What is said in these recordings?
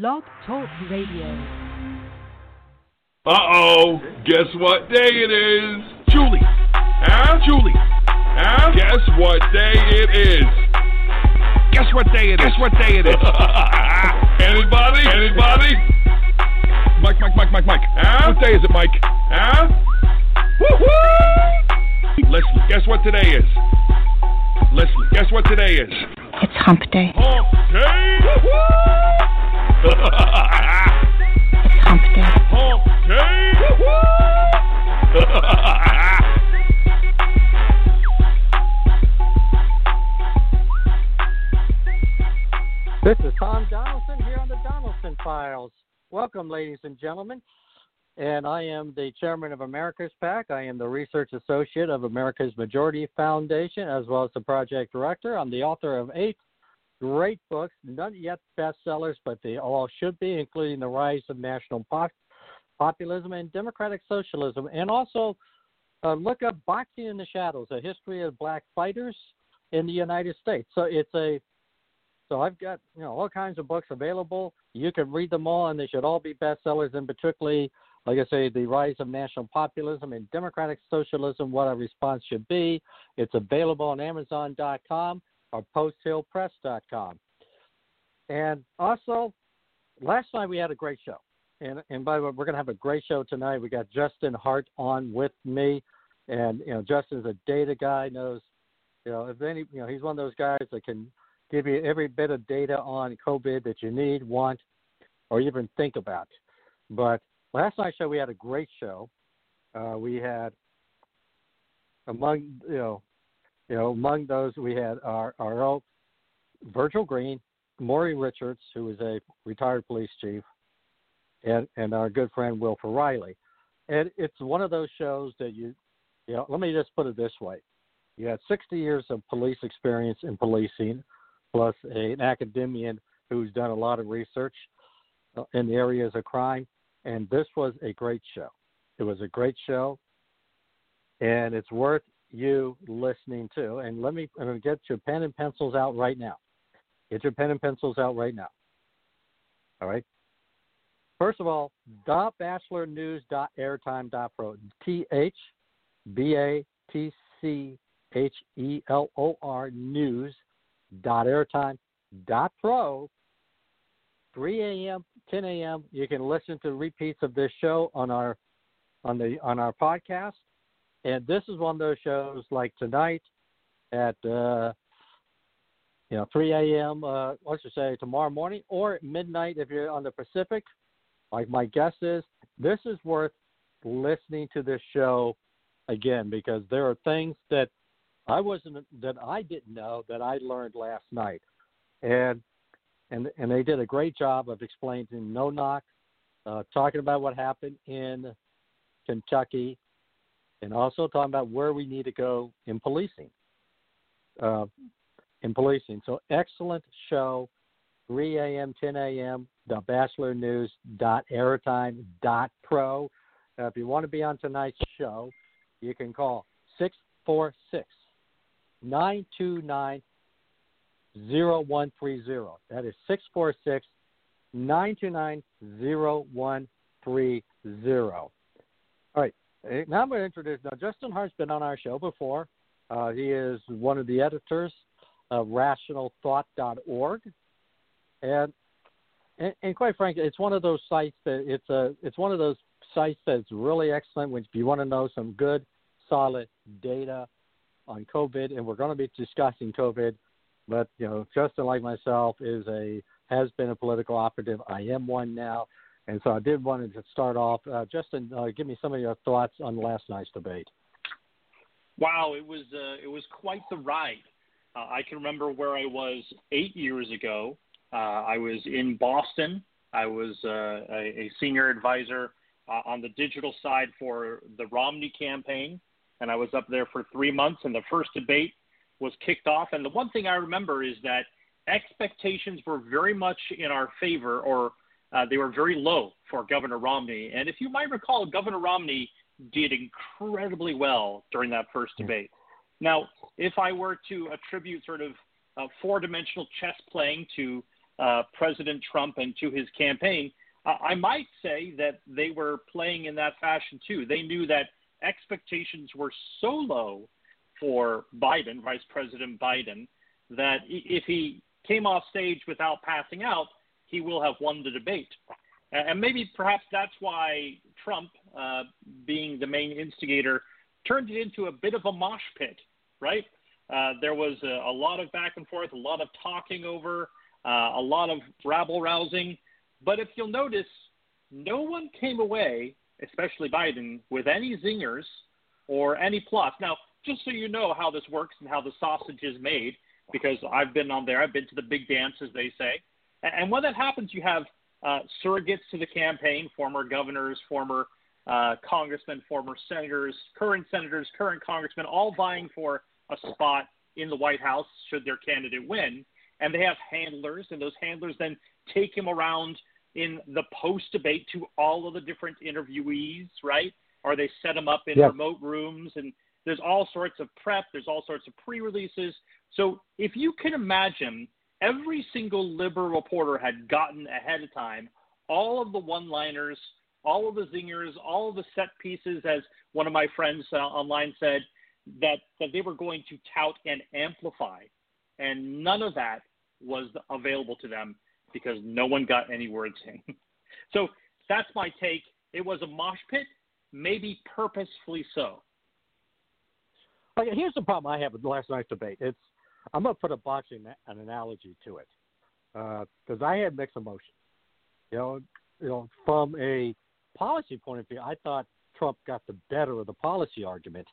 Blog Talk Radio. Uh oh, guess what day it is? Julie. Huh? Julie. Huh? Guess what day it is? Guess what day it is? Guess what day it is? Anybody? Anybody? Mike, Mike, Mike, Mike, Mike. Huh? What day is it, Mike? Huh? Woo-hoo! Leslie, guess what today is? Leslie, guess what today is? It's hump day. Hump day! It's This is Tom Donelson here on the Donelson Files. Welcome, ladies and gentlemen. And I am the chairman of America's PAC. I am the research associate of America's Majority Foundation, as well as the project director. I'm the author of eight great books, not yet bestsellers, but they all should be, including The Rise of National Pop- Populism and Democratic Socialism. And also, uh, look up Boxing in the Shadows, a history of black fighters in the United States. So it's a so I've got you know all kinds of books available. You can read them all, and they should all be bestsellers. And particularly, like I say, the rise of national populism and democratic socialism. What our response should be. It's available on Amazon.com or PostHillPress.com. And also, last night we had a great show. And and by the way, we're going to have a great show tonight. We got Justin Hart on with me, and you know Justin's a data guy. Knows you know if any you know he's one of those guys that can give you every bit of data on COVID that you need, want, or even think about. But last night's show, we had a great show. Uh, we had among you know, you know, among those we had our our Virgil Green, Maury Richards, who is a retired police chief, and and our good friend Wilfred Reilly. And it's one of those shows that you, you know, let me just put it this way: you had 60 years of police experience in policing plus a, an academician who's done a lot of research uh, in the areas of crime. And this was a great show. It was a great show, and it's worth you listening to. And let me I'm get your pen and pencils out right now. Get your pen and pencils out right now. All right. First of all, batchelornews.airtime.pro. T H B A T C H E L O R news dot airtime dot pro 3 a.m 10 a.m you can listen to repeats of this show on our on the on our podcast and this is one of those shows like tonight at uh you know 3 a.m uh let's just say tomorrow morning or midnight if you're on the pacific. Like my guess is this is worth listening to this show again because there are things that I wasn't that I didn't know that I learned last night, and and and they did a great job of explaining no knock, uh, talking about what happened in Kentucky, and also talking about where we need to go in policing. Uh, in policing, so excellent show. 3 a.m., 10 a.m. The Batchelor News dot airtime dot pro. Uh, if you want to be on tonight's show, you can call six four six 929 0130. That is 646 929 0130. Now I'm going to introduce. Now, Justin Hart's been on our show before. Uh, he is one of the editors of rationalthought.org. And, and, and quite frankly, it's one of those sites that it's a it's one of those sites that's really excellent when if you want to know some good, solid data on COVID, and we're going to be discussing COVID. But you know, Justin, like myself, is a has been a political operative. I am one now, and so I did want to start off. Uh, Justin, uh, give me some of your thoughts on last night's debate. Wow, it was uh, it was quite the ride. Uh, I can remember where I was eight years ago. Uh, I was in Boston. I was uh, a, a senior advisor on the digital side for the Romney campaign and I was up there for three months. And the first debate was kicked off. And the one thing I remember is that expectations were very much in our favor, or uh, they were very low for Governor Romney. And if you might recall, Governor Romney did incredibly well during that first debate. Now, if I were to attribute sort of uh, four dimensional chess playing to uh, President Trump and to his campaign, uh, I might say that they were playing in that fashion too. They knew that expectations were so low for Biden, Vice President Biden, that if he came off stage without passing out, he will have won the debate. And maybe perhaps that's why Trump, uh, being the main instigator, turned it into a bit of a mosh pit, right? Uh, there was a, a, lot of back and forth, a lot of talking over, uh, a lot of rabble rousing. But if you'll notice, no one came away, especially Biden, with any zingers or any plots. Now, just so you know how this works and how the sausage is made, because I've been on there, I've been to the big dance, as they say. And when that happens, you have uh, surrogates to the campaign, former governors, former uh, congressmen, former senators, current senators, current congressmen, all vying for a spot in the White House should their candidate win. And they have handlers, and those handlers then take him around in the post debate to all of the different interviewees, right? Or they set him up in yeah. remote rooms, and there's all sorts of prep, there's all sorts of pre releases. So if you can imagine, every single liberal reporter had gotten ahead of time all of the one liners, all of the zingers, all of the set pieces, as one of my friends uh, online said, that, that they were going to tout and amplify. And none of that was available to them because no one got any words in. so that's my take. It was a mosh pit, maybe purposefully so. Okay, here's the problem I have with last night's debate. It's I'm to put a boxing an analogy to it because uh, I had mixed emotions. You know, you know, from a policy point of view, I thought Trump got the better of the policy argument.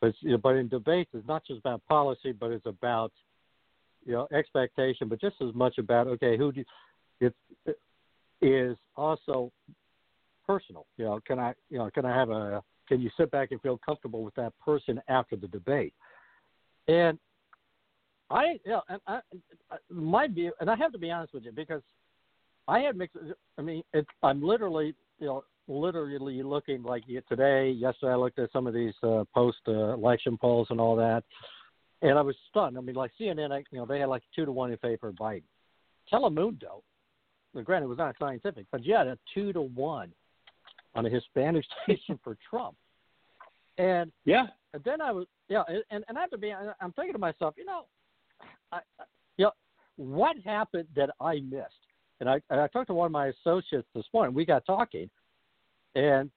But you know, but in debates, it's not just about policy, but it's about you know expectation, but just as much about okay, who do it is also personal. You know, can I you know can I have a can you sit back and feel comfortable with that person after the debate? And I, yeah, and I, my view, and I have to be honest with you because I had mixed. I mean, it's, I'm literally, you know, literally looking like today. Yesterday, I looked at some of these uh, post-election polls and all that, and I was stunned. I mean, like CNN, you know, they had like two to one in favor of Biden. Telemundo, granted, it was not scientific, but yeah, a two to one on a Hispanic station for Trump. And yeah, and then I was yeah, and and I have to be. I'm thinking to myself, you know, I, you know, what happened that I missed? And I, and I talked to one of my associates this morning. We got talking, and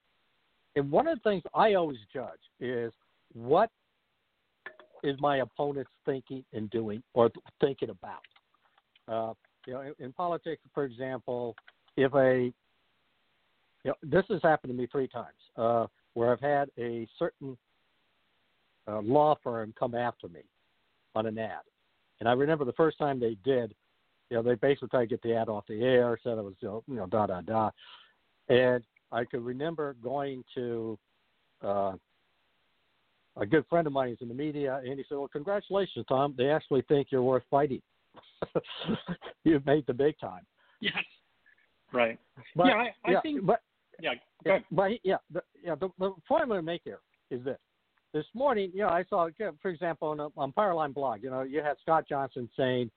and one of the things I always judge is what is my opponent's thinking and doing or thinking about. Uh, you know, in, in politics, for example, if a you know, this has happened to me three times uh, where I've had a certain uh, law firm come after me on an ad, and I remember the first time they did, you know, they basically tried to get the ad off the air, said it was, you know, da da da. And I could remember going to uh, a good friend of mine who's in the media, and he said, "Well, congratulations, Tom. They actually think you're worth fighting. You've made the big time." Yes. Right. But, yeah, I, I yeah, think. But yeah, yeah, but yeah, the, yeah. The, the point I'm going to make here is this: this morning, you know, I saw, for example, on, on Powerline blog, you know, you had Scott Johnson saying,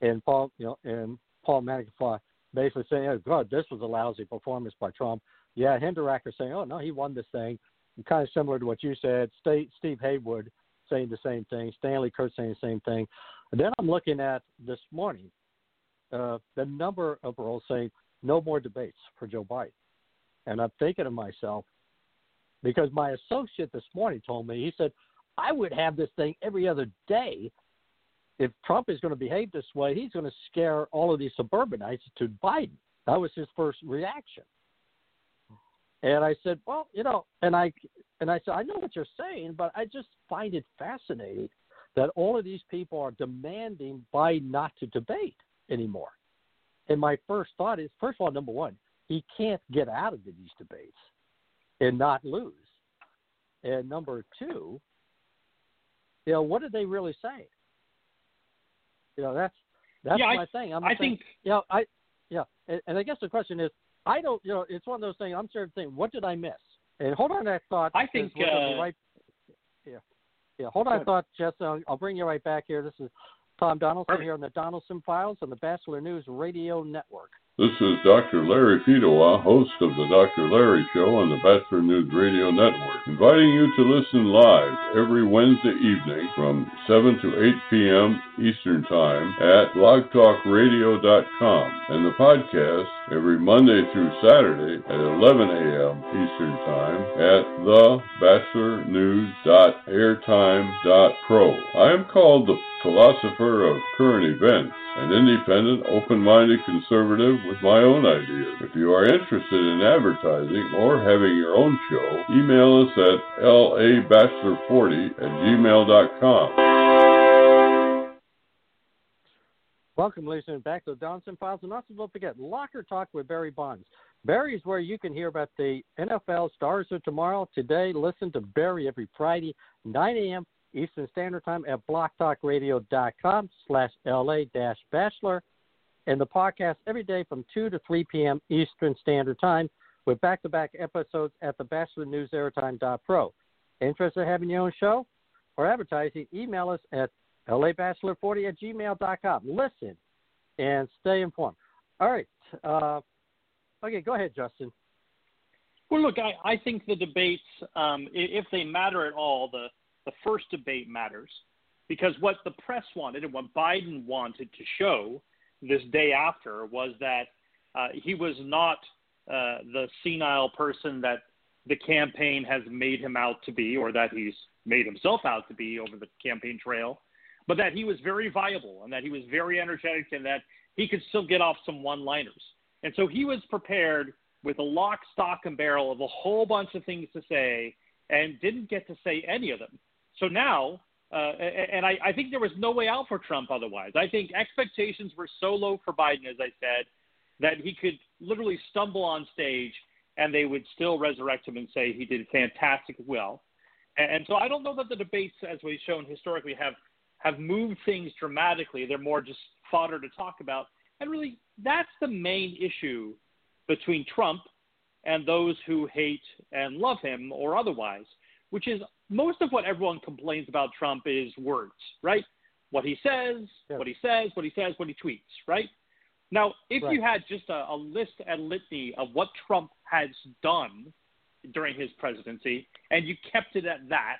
and Paul, you know, and Paul Mirengoff basically saying, "Oh God, this was a lousy performance by Trump." Yeah, Hinderaker saying, "Oh no, he won this thing," and kind of similar to what you said. Steve Hayward saying the same thing. Stanley Kurtz saying the same thing. And then I'm looking at this morning uh, the number of roles saying no more debates for Joe Biden, and I'm thinking to myself, because my associate this morning told me he said I would have this thing every other day. If Trump is going to behave this way, he's going to scare all of these suburbanites to Biden. That was his first reaction. And I said, well, you know, and I and I said, I know what you're saying, but I just find it fascinating that all of these people are demanding Biden not to debate anymore. And my first thought is, first of all, number one, he can't get out of these debates and not lose. And number two, you know, what are they really saying? You know, that's that's yeah, my I, thing. I'm I saying, think, you know, I yeah, and, and I guess the question is, I don't, you know, it's one of those things. I'm sort of thinking, what did I miss? And hold on that thought. I think, we're gonna be uh, right, yeah, yeah. Hold on thought, Jess. I'll, I'll bring you right back here. This is Tom Donelson Perfect. here on the Donelson Files on the Batchelor News Radio Network. This is Dr. Larry Pedowa, host of the Dr. Larry Show on the Batchelor News Radio Network, inviting you to listen live every Wednesday evening from 7 to 8 p.m. Eastern Time at blogtalkradio.com and the podcast every Monday through Saturday at 11 a.m. Eastern Time at thebatchelornews.airtime.pro. I am called the philosopher of current events, an independent, open-minded conservative with my own ideas. If you are interested in advertising or having your own show, email us at labatchelor40 at gmail.com. Welcome, listeners, back to the Donelson Files. And also don't forget, Locker Talk with Barry Bonds. Barry is where you can hear about the NFL Stars of Tomorrow. Today, listen to Barry every Friday, 9 a.m. Eastern Standard Time at blogtalkradio.com slash LA dash Batchelor. And the podcast every day from 2 to 3 p.m. Eastern Standard Time with back-to-back episodes at the Batchelor News Airtime.pro. Interested in having your own show or advertising? Email us at labatchelor40 at gmail.com. Listen and stay informed. All right. Uh, okay, go ahead, Justin. Well, look, I, I think the debates, um, if they matter at all, the, the first debate matters because what the press wanted and what Biden wanted to show this day after was that uh, he was not uh, the senile person that the campaign has made him out to be or that he's made himself out to be over the campaign trail, but that he was very viable and that he was very energetic and that he could still get off some one liners. And so he was prepared with a lock, stock, and barrel of a whole bunch of things to say and didn't get to say any of them. So now, uh, and I, I think there was no way out for Trump otherwise. I think expectations were so low for Biden, as I said, that he could literally stumble on stage and they would still resurrect him and say he did fantastic well. And, so I don't know that the debates, as we've shown historically, have have moved things dramatically. They're more just fodder to talk about. And really, that's the main issue between Trump and those who hate and love him or otherwise, which is most of what everyone complains about Trump is words, right? What he says, Yeah. what he says, what he says, what he tweets, right? Now, if Right. you had just a, a list and litany of what Trump has done during his presidency and you kept it at that,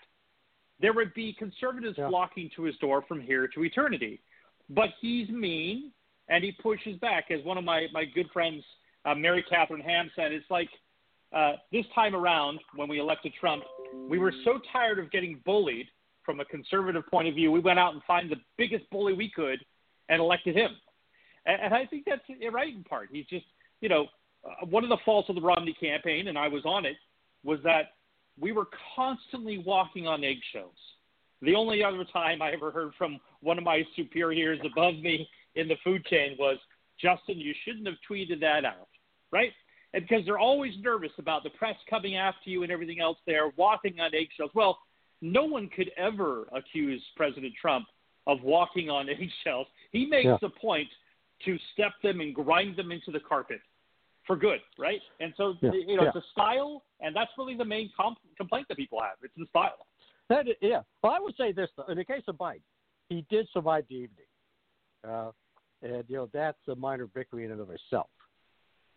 there would be conservatives Yeah. flocking to his door from here to eternity. But he's mean and he pushes back. As one of my, my good friends, uh, Mary Catherine Ham, said, it's like uh, this time around when we elected Trump, we were so tired of getting bullied from a conservative point of view, we went out and found the biggest bully we could and elected him. And, and I think that's right in part. He's just, you know, uh, one of the faults of the Romney campaign, and I was on it, was that we were constantly walking on eggshells. The only other time I ever heard from one of my superiors above me in the food chain was, Justin, you shouldn't have tweeted that out, right? And because they're always nervous about the press coming after you and everything else, they're walking on eggshells. Well, no one could ever accuse President Trump of walking on eggshells. He makes Yeah. a point to step them and grind them into the carpet for good, right? And so, Yeah, you know, yeah. it's a style, and that's really the main comp- complaint that people have. It's the style. That yeah. Well, I would say this though. In the case of Biden, he did survive the evening, uh, and you know that's a minor victory in and of itself.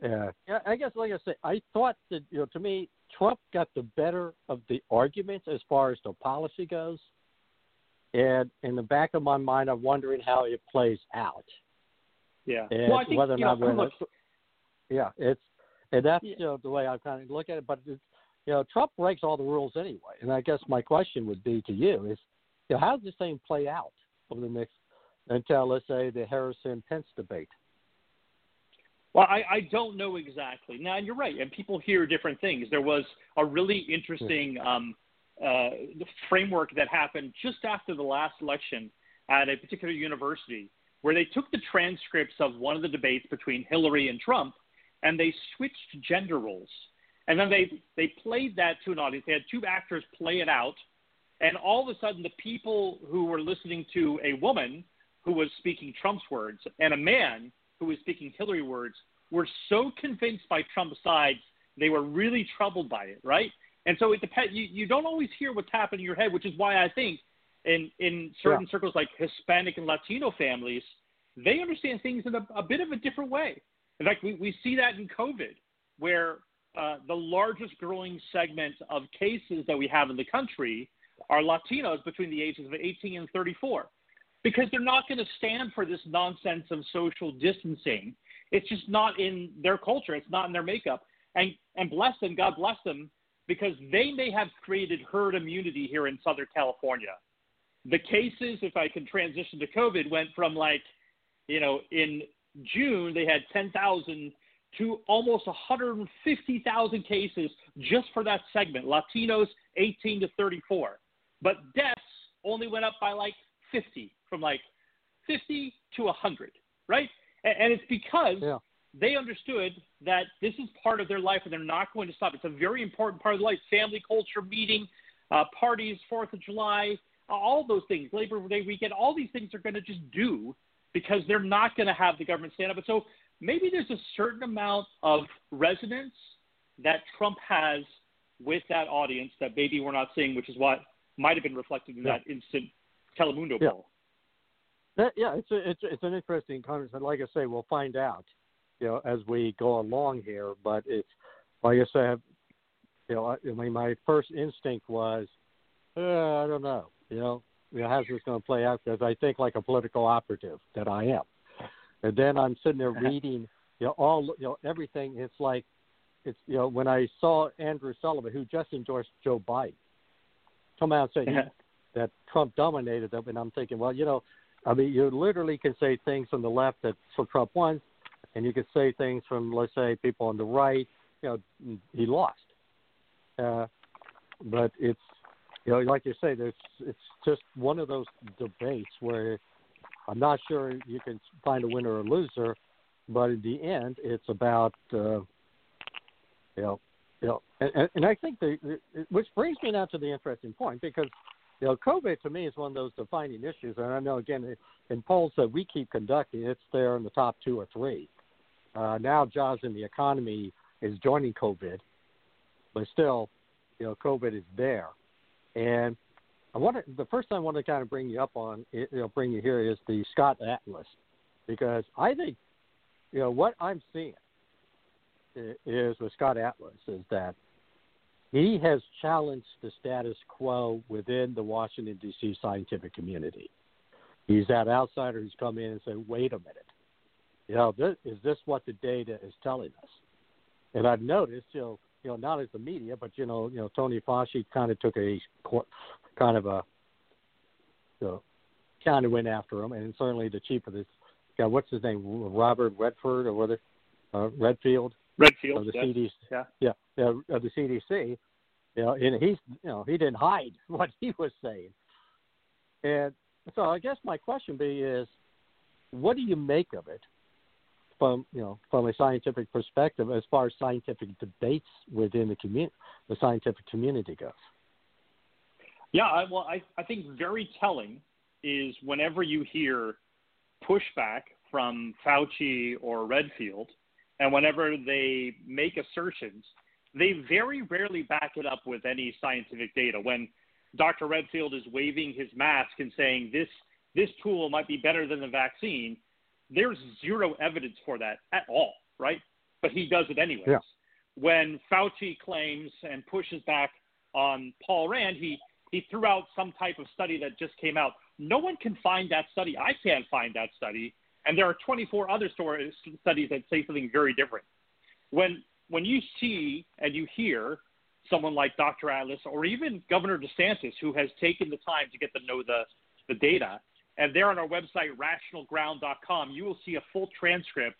Uh, yeah, I guess, like I said, I thought that you know, to me, Trump got the better of the arguments as far as the policy goes, and in the back of my mind, I'm wondering how it plays out, Yeah. and well, I think, whether or not know, we're look, yeah, it's and that's Yeah. you know the way I kind of look at it. But it's, you know, Trump breaks all the rules anyway, and I guess my question would be to you is, you know, how does this thing play out over the next until let's say the Harrison Pence debate? Well, I, I don't know exactly. Now, you're right, and people hear different things. There was a really interesting um, uh, framework that happened just after the last election at a particular university where they took the transcripts of one of the debates between Hillary and Trump and they switched gender roles. And then they, they played that to an audience. They had two actors play it out. And all of a sudden, the people who were listening to a woman who was speaking Trump's words and a man who was speaking Hillary words were so convinced by Trump's sides, they were really troubled by it, right? And so it depends. You, you don't always hear what's happening in your head, which is why I think in in certain yeah. circles like Hispanic and Latino families, they understand things in a, a bit of a different way. In fact, we, we see that in COVID, where uh, the largest growing segment of cases that we have in the country are Latinos between the ages of 18 and 34, because they're not going to stand for this nonsense of social distancing. It's just not in their culture. It's not in their makeup. And and bless them, God bless them, because they may have created herd immunity here in Southern California. The cases, if I can transition to COVID, went from like, you know, in June they had 10,000 to almost 150,000 cases just for that segment, Latinos 18 to 34. But deaths only went up by like 50, from like 50 to 100, right? And, and it's because yeah. they understood that this is part of their life and they're not going to stop. It's a very important part of the life family culture, meeting, uh, parties, 4th of July, all those things, Labor Day weekend, all these things are going to just do because they're not going to have the government stand up. And so maybe there's a certain amount of resonance that Trump has with that audience that maybe we're not seeing, which is what might have been reflected in yeah. that instant Telemundo yeah. poll. That, yeah, it's a, it's it's an interesting conversation. Like I say, we'll find out, you know, as we go along here. But it's like I said, you know, I, I mean, my first instinct was, uh, I don't know, you know, you know, how's this going to play out? Because I think like a political operative that I am, and then I'm sitting there reading, you know, all you know everything. It's like, it's you know, when I saw Andrew Sullivan, who just endorsed Joe Biden, come out and say that Trump dominated them, and I'm thinking, well, you know, I mean, you literally can say things from the left that Trump wants, and you can say things from, let's say, people on the right. You know, he lost. Uh, but it's, you know, like you say, there's, it's just one of those debates where I'm not sure you can find a winner or loser, but in the end, it's about, uh, you know, you know, and, and I think the, which brings me now to the interesting point because you know, COVID to me is one of those defining issues, and I know again in polls that we keep conducting, it's there in the top two or three. Uh, now, jobs in the economy is joining COVID, but still, you know, COVID is there. And I want to, the first thing I want to kind of bring you up on, you know, bring you here is the Scott Atlas, because I think, you know, what I'm seeing is with Scott Atlas is that he has challenged the status quo within the Washington, D.C. scientific community. He's that outsider who's come in and said, wait a minute, you know, this, is this what the data is telling us? And I've noticed, you know, you know, not as the media, but you know, you know, Tony Fauci kind of took a kind of a, you know, kind of went after him, and certainly the chief of this guy, what's his name, Robert Redford or whether uh, Redfield, Redfield of the yes. CDC, yeah, yeah, of the CDC. You know, and he's you know he didn't hide what he was saying, and so I guess my question be is, what do you make of it from you know from a scientific perspective as far as scientific debates within the community, the scientific community goes? Yeah, I, well, I, I think very telling is whenever you hear pushback from Fauci or Redfield and whenever they make assertions, they very rarely back it up with any scientific data. When Dr. Redfield is waving his mask and saying this this tool might be better than the vaccine, there's zero evidence for that at all, right? But he does it anyways. Yeah. When Fauci claims and pushes back on Paul Rand, he he threw out some type of study that just came out. No one can find that study. I can't find that study. And there are 24 other stories, uh, studies that say something very different. When when you see and you hear someone like Dr. Atlas or even Governor DeSantis, who has taken the time to get to know the, the data, and there on our website, rationalground.com, you will see a full transcript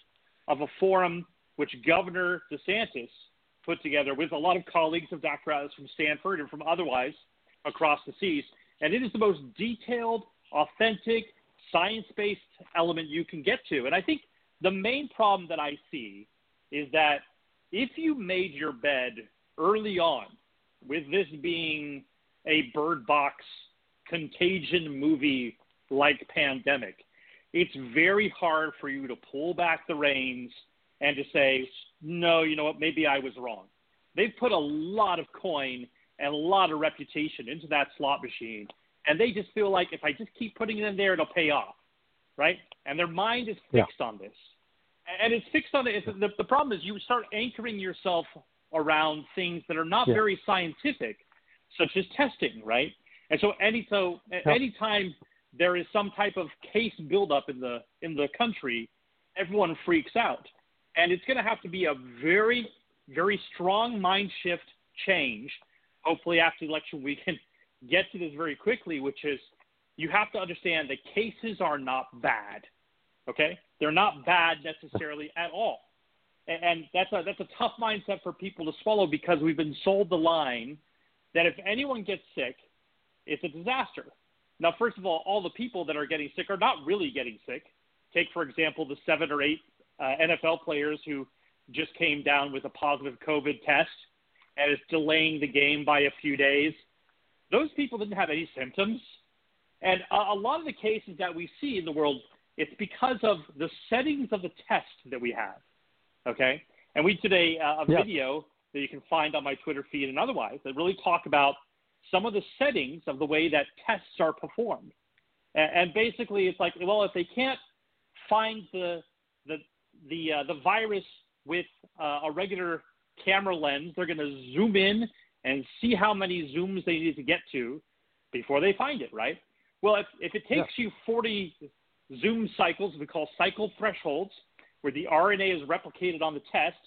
of a forum which Governor DeSantis put together with a lot of colleagues of Dr. Atlas from Stanford and from otherwise across the seas. And it is the most detailed, authentic, science based element you can get to. And I think the main problem that I see is that if you made your bed early on, with this being a bird box contagion movie like pandemic, it's very hard for you to pull back the reins and to say, no, you know what, maybe I was wrong. They've put a lot of coin and a lot of reputation into that slot machine. And they just feel like if I just keep putting it in there, it'll pay off, right? And their mind is Yeah. fixed on this, and it's fixed on it. The, the problem is you start anchoring yourself around things that are not Yeah. very scientific, such as testing, right? And so any so anytime there is some type of case buildup in the in the country, everyone freaks out, and it's going to have to be a very very strong mind shift change. Hopefully, after the election, we can get to this very quickly, which is you have to understand that cases are not bad. Okay, they're not bad necessarily at all, and, and that's a that's a tough mindset for people to swallow because we've been sold the line that if anyone gets sick, it's a disaster. Now, first of all, all the people that are getting sick are not really getting sick. Take, for example, the seven or eight uh, NFL players who just came down with a positive COVID test and it's delaying the game by a few days. Those people didn't have any symptoms. And a, a lot of the cases that we see in the world, it's because of the settings of the test that we have. Okay? And we did a, a Yeah. video that you can find on my Twitter feed and otherwise that really talk about some of the settings of the way that tests are performed. And, and basically, it's like, well, if they can't find the the the uh, the virus with uh, a regular camera lens, they're going to zoom in and see how many zooms they need to get to before they find it, right? Well, if, if it takes you 40 zoom cycles, we call cycle thresholds, where the RNA is replicated on the test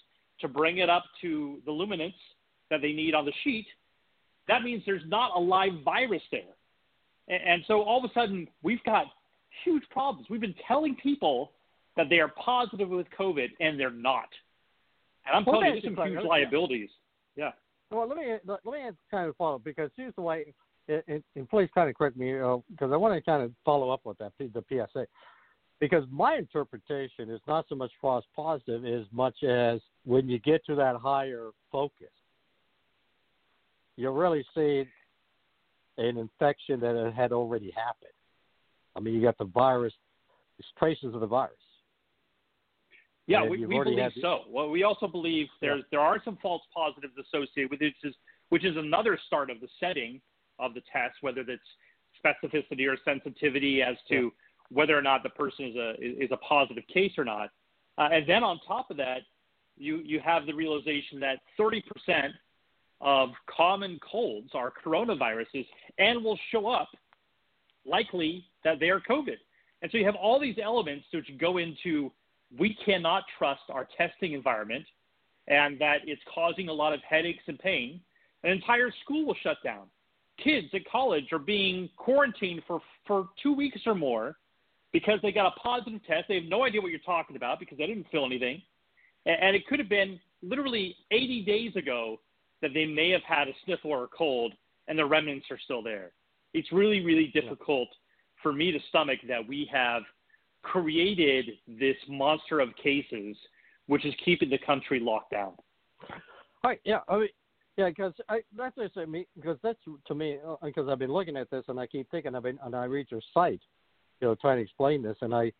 to bring it up to the luminance that they need on the sheet, that means there's not a live virus there. And, and so all of a sudden, we've got huge problems. We've been telling people that they are positive with COVID, and they're not. And I'm Well, telling you, there's some huge liabilities. Yeah. Well, let me let me kind of follow because here's the way, and, and please kind of correct me uh, because I want to kind of follow up with that the PSA because my interpretation is not so much false positive as much as when you get to that higher focus, you're really seeing an infection that had already happened. I mean, you got the virus, traces of the virus. Yeah, And we, we believe so. Well, we also believe there's there are some false positives associated with it, which is which is another start of the setting of the test, whether that's specificity or sensitivity as to whether or not the person is a is a positive case or not. Uh, and then on top of that, you you have the realization that 30% of common colds are coronaviruses and will show up likely that they are COVID. And so you have all these elements which go into we cannot trust our testing environment and that it's causing a lot of headaches and pain. An entire school will shut down. Kids at college are being quarantined for, for two weeks or more because they got a positive test. They have no idea what you're talking about because they didn't feel anything. And, and it could have been literally 80 days ago that they may have had a sniffle or a cold and the remnants are still there. It's really, really difficult for me to stomach that we have created this monster of cases, which is keeping the country locked down. Right. Yeah. I mean, yeah, because that's because that's to me because I've been looking at this and I keep thinking I've been and I read your site, you know, trying to explain this and I,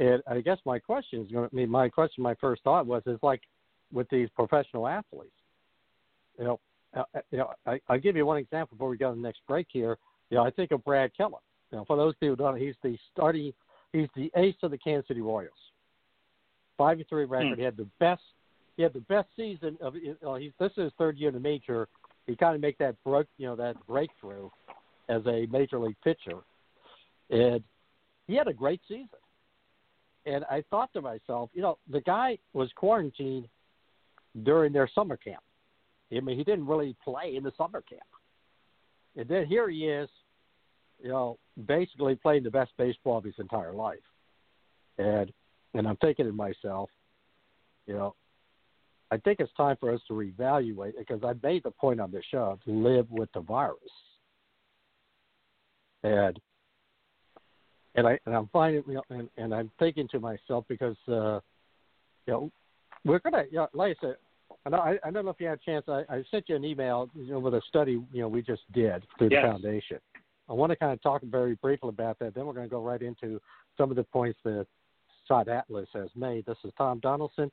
and I guess my question is going to mean my question my first thought was is like with these professional athletes, you know, uh, uh, you know I I'll give you one example before we go to the next break here. You know, I think of Brad Keller. You know, for those people who don't, he's the starting, he's the ace of the Kansas City Royals. Five and three record. Hmm. He had the best he had the best season of. Uh, he's this is his third year in the major. He kind of make that broke, you know, that breakthrough as a major league pitcher, and he had a great season. And I thought to myself, you know, the guy was quarantined during their summer camp. I mean, he didn't really play in the summer camp, and then here he is, you know, basically playing the best baseball of his entire life. And and I'm thinking to myself, you know, I think it's time for us to reevaluate because I made the point on the show to live with the virus. And and I and I'm finding you know, and, and I'm thinking to myself because uh you know we're gonna you know, like I said and I, I don't know if you had a chance. I, I sent you an email, you know, with a study, you know, we just did through Yes. the foundation. I want to kind of talk very briefly about that. Then we're going to go right into some of the points that Scott Atlas has made. This is Tom Donelson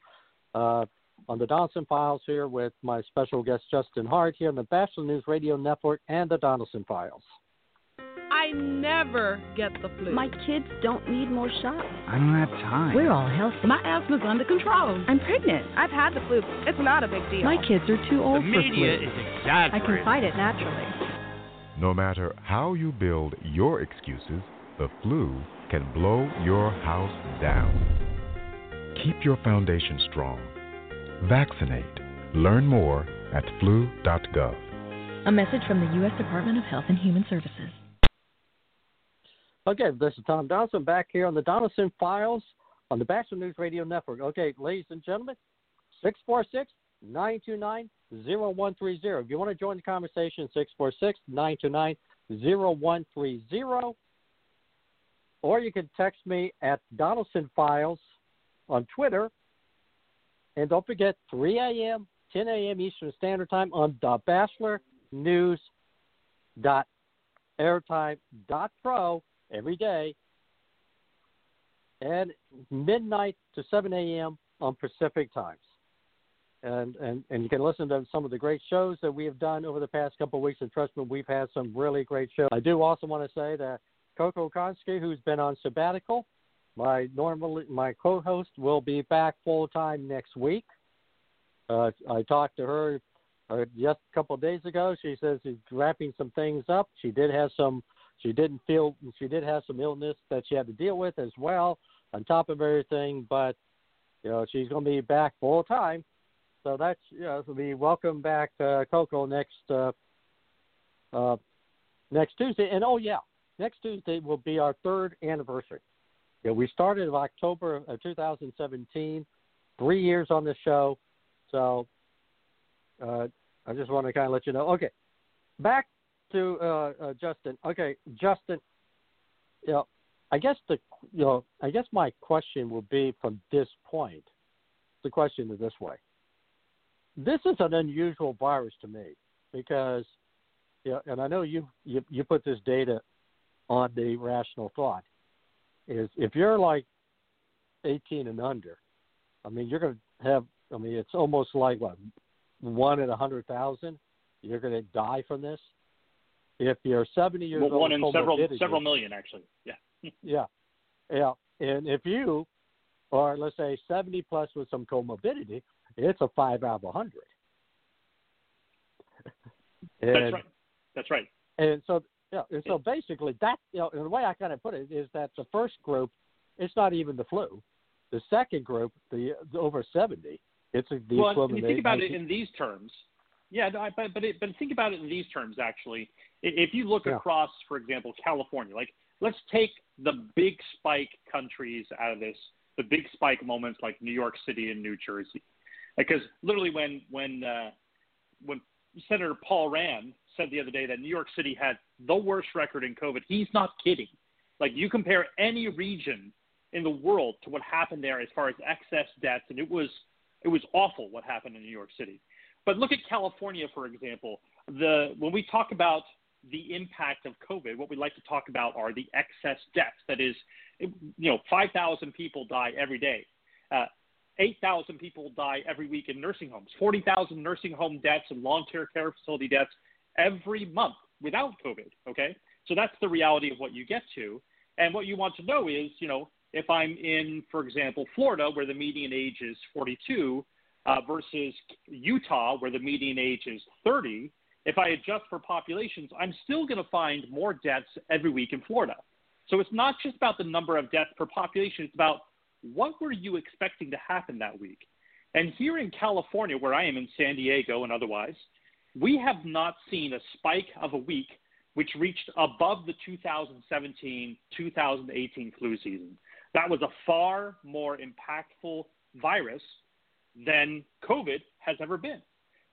uh, on the Donelson Files here with my special guest Justin Hart here on the Batchelor News Radio Network and the Donelson Files. I I never get the flu. My kids don't need more shots. I don't have time. We're all healthy. My asthma's under control. I'm pregnant. I've had the flu. It's not a big deal. My kids are too old the for media flu. is exaggerating. I can fight it naturally. No matter how you build your excuses, the flu can blow your house down. Keep your foundation strong. Vaccinate. Learn more at flu.gov. A message from the U.S. Department of Health and Human Services. Okay, this is Tom Donelson back here on the Donelson Files on the Batchelor News Radio Network. Okay, ladies and gentlemen, 646 929 0130. If you want to join the conversation, 646 929 0130. Or you can text me at Donelson Files on Twitter. And don't forget, 3 a.m., 10 a.m. Eastern Standard Time on the Batchelor News dot airtime dot pro every day and midnight to 7 a.m. on Pacific times. And, and and you can listen to some of the great shows that we have done over the past couple of weeks. And trust me, we've had some really great shows. I do also want to say that Coco Konski, who's been on sabbatical, my normal my co-host will be back full time next week. Uh, I talked to her uh, just a couple of days ago. She says she's wrapping some things up. She did have some. She didn't feel. She did have some illness that she had to deal with as well. On top of everything, but you know she's going to be back full time. So that's you welcome back uh, Coco next uh, uh, next Tuesday. And oh yeah, next Tuesday will be our third anniversary. Yeah, we started in October of 2017, three years on the show. So uh, I just want to kind of let you know. Okay, back to uh, uh, Justin. Okay, Justin. You know, I guess the you know I guess my question will be from this point. The question is this way. This is an unusual virus to me because, yeah, and I know you you you put this data on the rational thought is if you're like 18 and under, I mean, you're going to have, I mean, it's almost like what, one in a 100,000? You're going to die from this? If you're 70 years well, old, one in several several million actually. Yeah. Yeah. Yeah. And if you are, let's say, 70 plus with some comorbidity, it's a 5 out of a 100. That's right. That's right. and so, yeah, and so basically, that you know, the way I kind of put it is that the first group, it's not even the flu. The second group, the, the over seventy, it's the well, equivalent. you think about it in these terms. Yeah, no, I- but but it, but think about it in these terms. Actually, if you look Yeah. across, for example, California, like let's take the big spike countries out of this, the big spike moments like New York City and New Jersey, because literally when when uh, when Senator Paul Rand said the other day that New York City had the worst record in COVID, he's not kidding. Like you compare any region in the world to what happened there as far as excess deaths, and it was it was awful what happened in New York City. But look at California, for example. The when we talk about the impact of COVID, what we like to talk about are the excess deaths. That is, you know, 5,000 people die every day. Uh, 8,000 people die every week in nursing homes. 40,000 nursing home deaths and long-term care facility deaths every month without COVID. Okay, so that's the reality of what you get to. And what you want to know is, you know, if I'm in, for example, Florida, where the median age is 42, uh, versus Utah, where the median age is 30, if I adjust for populations, I'm still going to find more deaths every week in Florida. So it's not just about the number of deaths per population, it's about what were you expecting to happen that week. And here in California, where I am in San Diego and otherwise, we have not seen a spike of a week which reached above the 2017 2018 flu season. That was a far more impactful virus than COVID has ever been.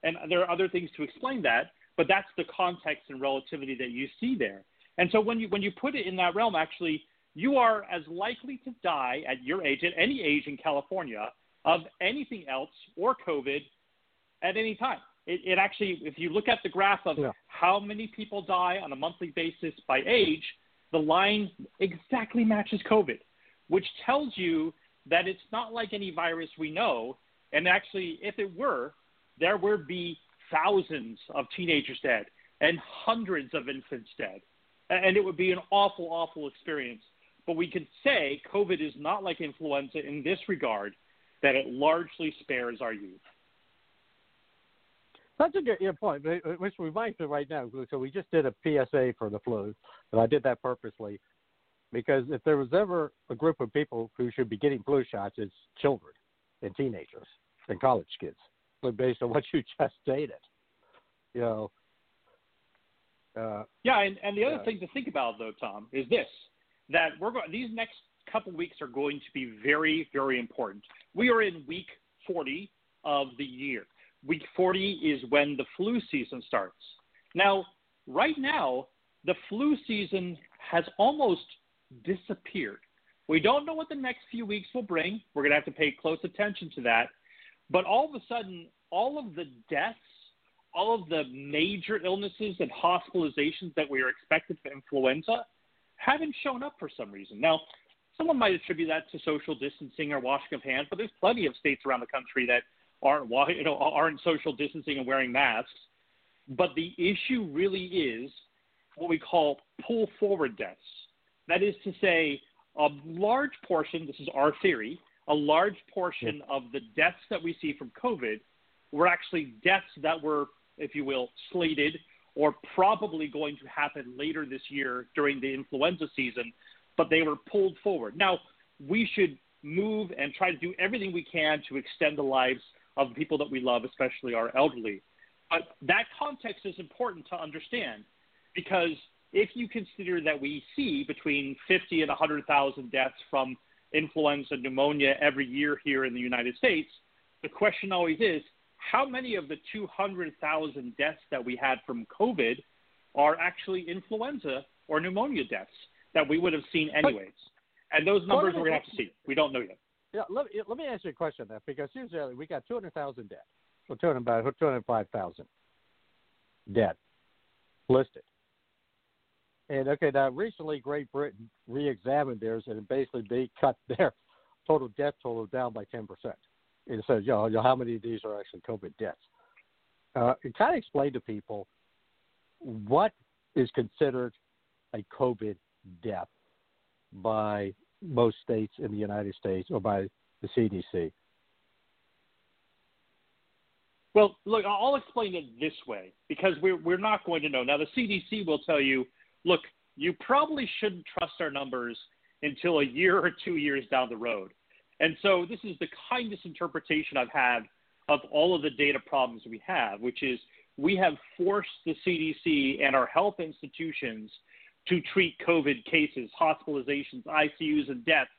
And there are other things to explain that, but that's the context and relativity that you see there. And so when you when you put it in that realm, actually, you are as likely to die at your age, at any age in California, of anything else or COVID at any time. It, it actually, if you look at the graph of Yeah. how many people die on a monthly basis by age, the line exactly matches COVID, which tells you that it's not like any virus we know. And actually, if it were, there would be thousands of teenagers dead and hundreds of infants dead. and it would be an awful, awful experience. But we could say COVID is not like influenza in this regard, that it largely spares our youth. That's a good point, which reminds me right now. So we just did a PSA for the flu, and I did that purposely because if there was ever a group of people who should be getting flu shots, it's children and teenagers and college kids. Based on what you just stated, you know. Uh, yeah, and, and the other uh, thing to think about though, Tom, is this: that we're going. These next couple weeks are going to be very, very important. We are in week 40 of the year week 40 is when the flu season starts. Now, right now, the flu season has almost disappeared. We don't know what the next few weeks will bring. We're going to have to pay close attention to that. But all of a sudden, all of the deaths, all of the major illnesses and hospitalizations that we are expected for influenza haven't shown up for some reason. Now, someone might attribute that to social distancing or washing of hands, but there's plenty of states around the country that aren't you know aren't social distancing and wearing masks. But the issue really is what we call pull forward deaths. That is to say, a large portion. This is our theory. A large portion of the deaths that we see from COVID were actually deaths that were, if you will, slated or probably going to happen later this year during the influenza season, but they were pulled forward. Now, we should move and try to do everything we can to extend the lives of the people that we love, especially our elderly. But that context is important to understand because if you consider that we see between 50 and 100,000 deaths from influenza pneumonia every year here in the United States, the question always is how many of the 200,000 deaths that we had from COVID are actually influenza or pneumonia deaths that we would have seen anyways? And those numbers we're going to have to see. We don't know yet. Yeah, let, let me ask you a question there, because usually we got 200,000 dead, or 205,000 dead listed. And okay, now recently Great Britain re-examined theirs, and basically they cut their total death total down by 10%. It says, you know, how many of these are actually COVID deaths? Uh, it kind of explained to people what is considered a COVID death by most states in the United States or by the CDC? Well, look, I'll explain it this way because we're, we're not going to know. Now, the CDC will tell you look, you probably shouldn't trust our numbers until a year or two years down the road. And so, this is the kindest interpretation I've had of all of the data problems we have, which is we have forced the CDC and our health institutions to treat COVID cases, hospitalizations, ICUs, and deaths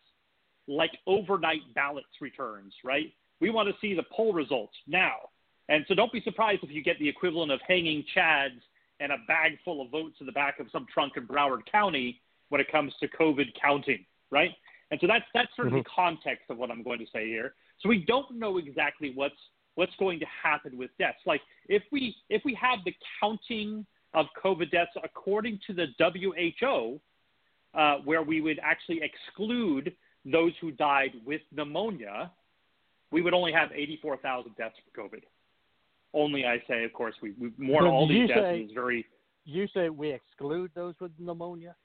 like overnight ballots returns, right? We want to see the poll results now. And so don't be surprised if you get the equivalent of hanging Chads and a bag full of votes in the back of some trunk in Broward County when it comes to COVID counting, right? And so that's that's sort of mm-hmm. the context of what I'm going to say here. So we don't know exactly what's what's going to happen with deaths. Like if we if we had the counting of COVID deaths according to the WHO, uh, where we would actually exclude those who died with pneumonia, we would only have 84,000 deaths for COVID. Only, I say, of course, we, we mourn all these deaths say, is very. You say we exclude those with pneumonia?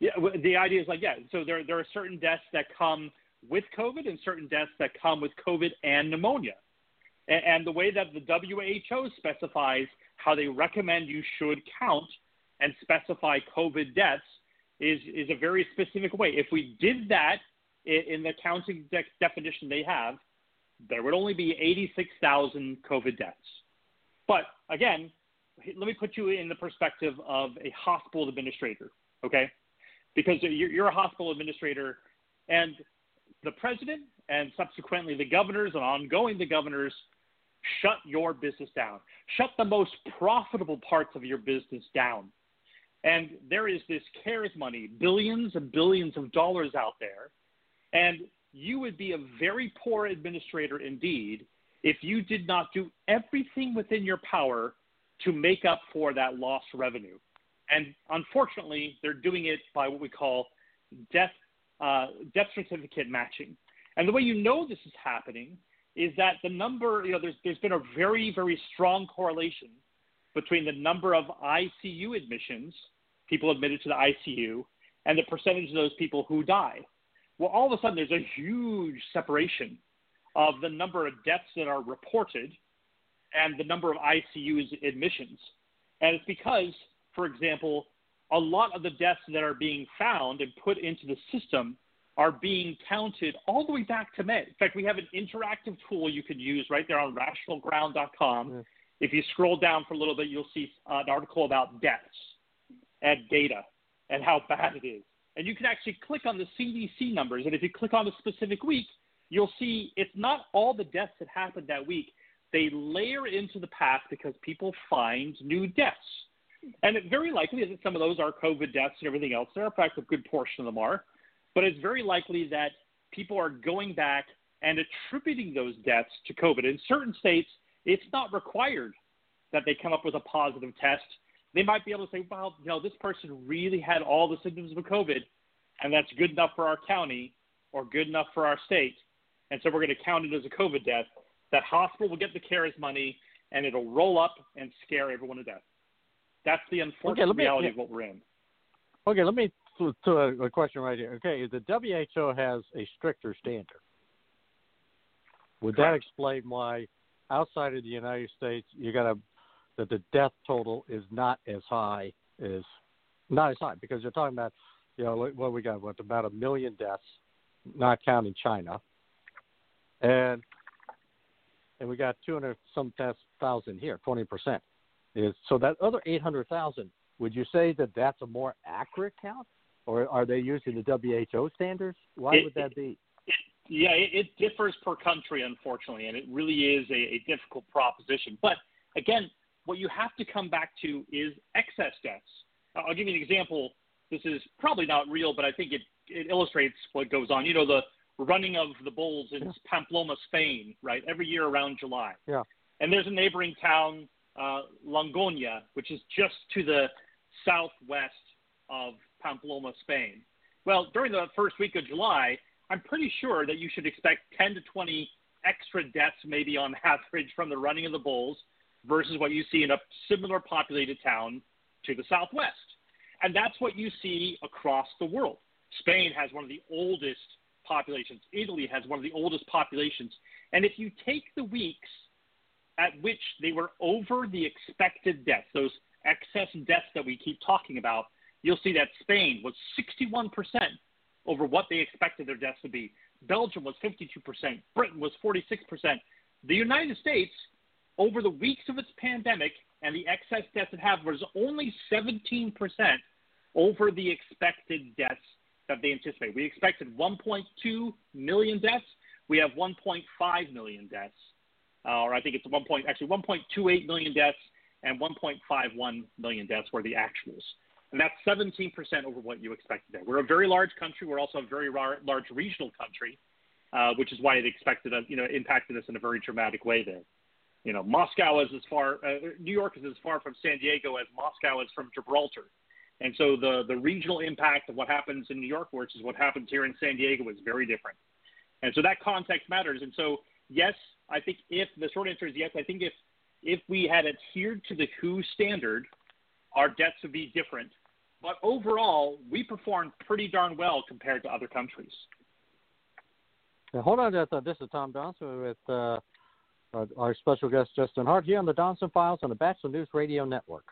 Yeah, the idea is like, yeah, so there, there are certain deaths that come with COVID and certain deaths that come with COVID and pneumonia. And, and the way that the WHO specifies how they recommend you should count and specify COVID deaths is, is a very specific way. If we did that in, in the counting de- definition they have, there would only be 86,000 COVID deaths. But again, let me put you in the perspective of a hospital administrator, okay? Because you're, a hospital administrator, and the president and subsequently the governors and ongoing the governors shut your business down. Shut the most profitable parts of your business down. And there is this CARES money, billions and billions of dollars out there. And you would be a very poor administrator indeed if you did not do everything within your power to make up for that lost revenue. And unfortunately, they're doing it by what we call death, uh, death certificate matching. And the way you know this is happening is that the number, you know, there's, there's been a very, very strong correlation between the number of ICU admissions, people admitted to the ICU, and the percentage of those people who die. Well, all of a sudden, there's a huge separation of the number of deaths that are reported and the number of ICU admissions. And it's because, for example, a lot of the deaths that are being found and put into the system are being counted all the way back to May. In fact, we have an interactive tool you can use right there on rationalground.com. Mm. If you scroll down for a little bit, you'll see uh, an article about deaths and data and how bad it is. And you can actually click on the CDC numbers. And if you click on a specific week, you'll see it's not all the deaths that happened that week. They layer into the past because people find new deaths. And it very likely is that some of those are COVID deaths and everything else. There, are in fact, a good portion of them are. But it's very likely that people are going back and attributing those deaths to COVID. In certain states, it's not required that they come up with a positive test. They might be able to say, well, you know, this person really had all the symptoms of COVID, and that's good enough for our county or good enough for our state. And so we're going to count it as a COVID death. That hospital will get the CARES money, and it'll roll up and scare everyone to death. That's the unfortunate okay, me, reality of what we're in. Okay, let me to, to a, a, question right here. Okay, the WHO has a stricter standard. Would Correct. that explain why outside of the United States you got a that the death total is not as high as not as high because you're talking about you know what we got what about a million deaths, not counting China, and and we got 200 some thousand here, 20 percent is so that other 800,000. Would you say that that's a more accurate count? or are they using the WHO standards? Why it, would that be? It, yeah, it, it, differs per country, unfortunately, and it really is a, a difficult proposition. But again, what you have to come back to is excess deaths. I'll give you an example. This is probably not real, but I think it, it illustrates what goes on. You know, the running of the bulls in yeah. Pamplona, Spain, right? Every year around July. Yeah. And there's a neighboring town, uh, Longonia, which is just to the southwest of Pamplona, Spain. Well, during the first week of July, I'm pretty sure that you should expect 10 to 20 extra deaths, maybe on average, from the running of the bulls versus what you see in a similar populated town to the southwest. And that's what you see across the world. Spain has one of the oldest populations, Italy has one of the oldest populations. And if you take the weeks at which they were over the expected deaths, those excess deaths that we keep talking about, you'll see that Spain was 61% over what they expected their deaths to be. Belgium was 52%. Britain was 46%. The United States, over the weeks of its pandemic and the excess deaths it had, was only 17% over the expected deaths that they anticipate. We expected 1.2 million deaths. We have 1.5 million deaths, uh, or I think it's 1. Point, actually 1.28 million deaths and 1.51 million deaths were the actuals and that's 17% over what you expected there. We're a very large country. We're also a very large regional country, uh, which is why it expected us, you know, impacted us in a very dramatic way there. You know, Moscow is as far, uh, New York is as far from San Diego as Moscow is from Gibraltar. And so the, the regional impact of what happens in New York versus what happens here in San Diego is very different. And so that context matters. And so, yes, I think if the short answer is yes, I think if, if we had adhered to the WHO standard, our debts would be different but overall, we performed pretty darn well compared to other countries. Now, hold on, this is Tom Donelson with uh, our special guest Justin Hart here on the Donelson Files on the Batchelor News Radio Network.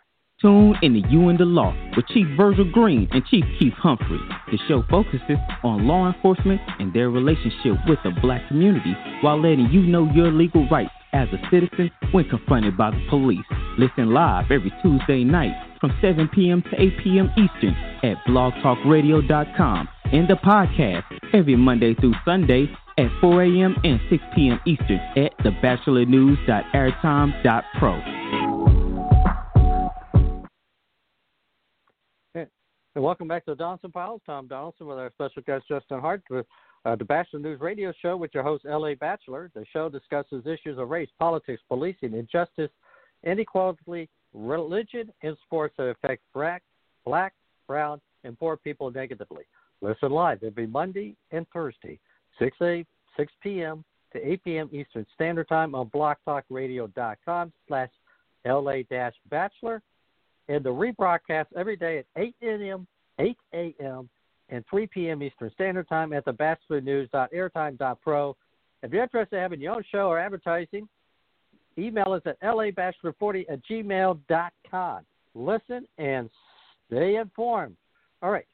Tune in to You and the Law with Chief Virgil Green and Chief Keith Humphrey. The show focuses on law enforcement and their relationship with the black community while letting you know your legal rights as a citizen when confronted by the police. Listen live every Tuesday night from 7 p.m. to 8 p.m. Eastern at blogtalkradio.com and the podcast every Monday through Sunday at 4 a.m. and 6 p.m. Eastern at thebatchelornews.airtime.pro. And welcome back to the Donelson Files. Tom Donelson with our special guest Justin Hart with uh, the Batchelor News Radio Show with your host L.A. Batchelor. The show discusses issues of race, politics, policing, injustice, inequality, religion, and sports that affect black, black, brown, and poor people negatively. Listen live every Monday and Thursday, 6 a 6 p.m. to 8 p.m. Eastern Standard Time on blogtalkradio.com slash LA-Batchelor and the rebroadcast every day at 8 a.m., 8 a.m., and 3 p.m. Eastern Standard Time at the batchelornews.airtime.pro. If you're interested in having your own show or advertising, email us at labatchelor40 at gmail.com. Listen and stay informed. All right.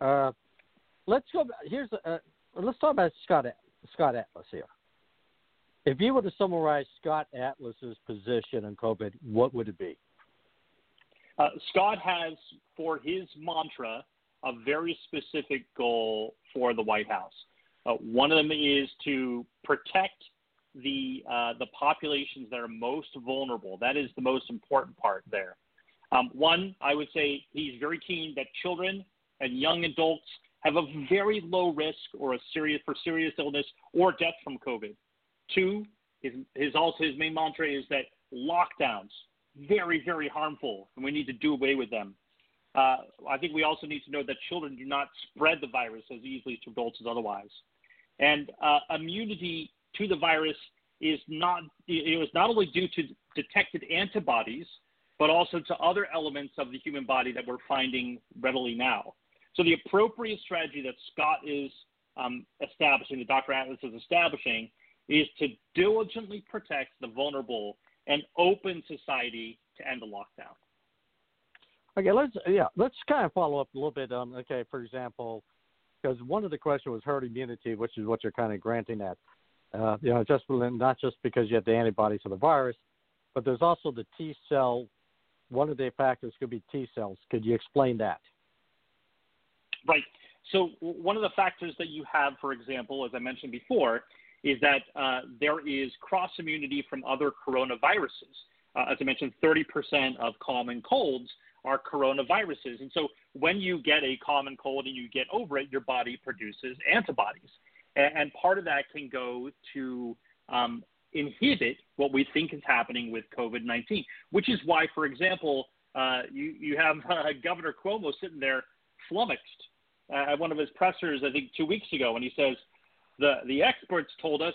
Uh, let's go. Here's uh, let's talk about Scott Scott Atlas here. If you were to summarize Scott Atlas's position on COVID, what would it be? Uh, Scott has, for his mantra, a very specific goal for the White House. Uh, one of them is to protect the uh, the populations that are most vulnerable. That is the most important part there. Um, one, I would say he's very keen that children and young adults have a very low risk or a serious for serious illness or death from COVID. Two, his, his also his main mantra is that lockdowns very very harmful and we need to do away with them. Uh, I think we also need to know that children do not spread the virus as easily to adults as otherwise, and uh, immunity to the virus is not it was not only due to detected antibodies but also to other elements of the human body that we're finding readily now. So the appropriate strategy that Scott is um, establishing, that Dr. Atlas is establishing, is to diligently protect the vulnerable and open society to end the lockdown. Okay, let's yeah, let's kind of follow up a little bit on okay, for example, because one of the questions was herd immunity, which is what you're kind of granting at. Uh, you know, just not just because you have the antibodies for the virus, but there's also the T cell. One of the factors could be T cells. Could you explain that? Right. So one of the factors that you have, for example, as I mentioned before, is that uh, there is cross immunity from other coronaviruses. Uh, as I mentioned, 30% of common colds are coronaviruses. And so when you get a common cold and you get over it, your body produces antibodies. And, and part of that can go to um, inhibit what we think is happening with COVID 19, which is why, for example, uh, you, you have uh, Governor Cuomo sitting there flummoxed uh, at one of his pressers, I think two weeks ago, when he says, the, the experts told us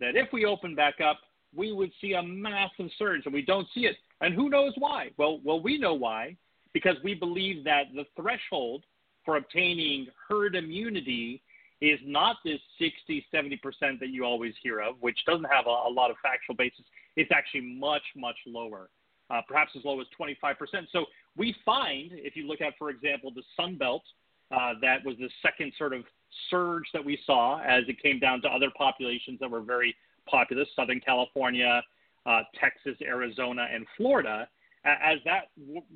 that if we open back up, we would see a massive surge, and we don't see it. And who knows why? Well, well, we know why, because we believe that the threshold for obtaining herd immunity is not this 60, 70% that you always hear of, which doesn't have a, a lot of factual basis. It's actually much, much lower, uh, perhaps as low as 25%. So we find, if you look at, for example, the Sun Belt, uh, that was the second sort of surge that we saw as it came down to other populations that were very populous, Southern California, uh, Texas, Arizona, and Florida. As that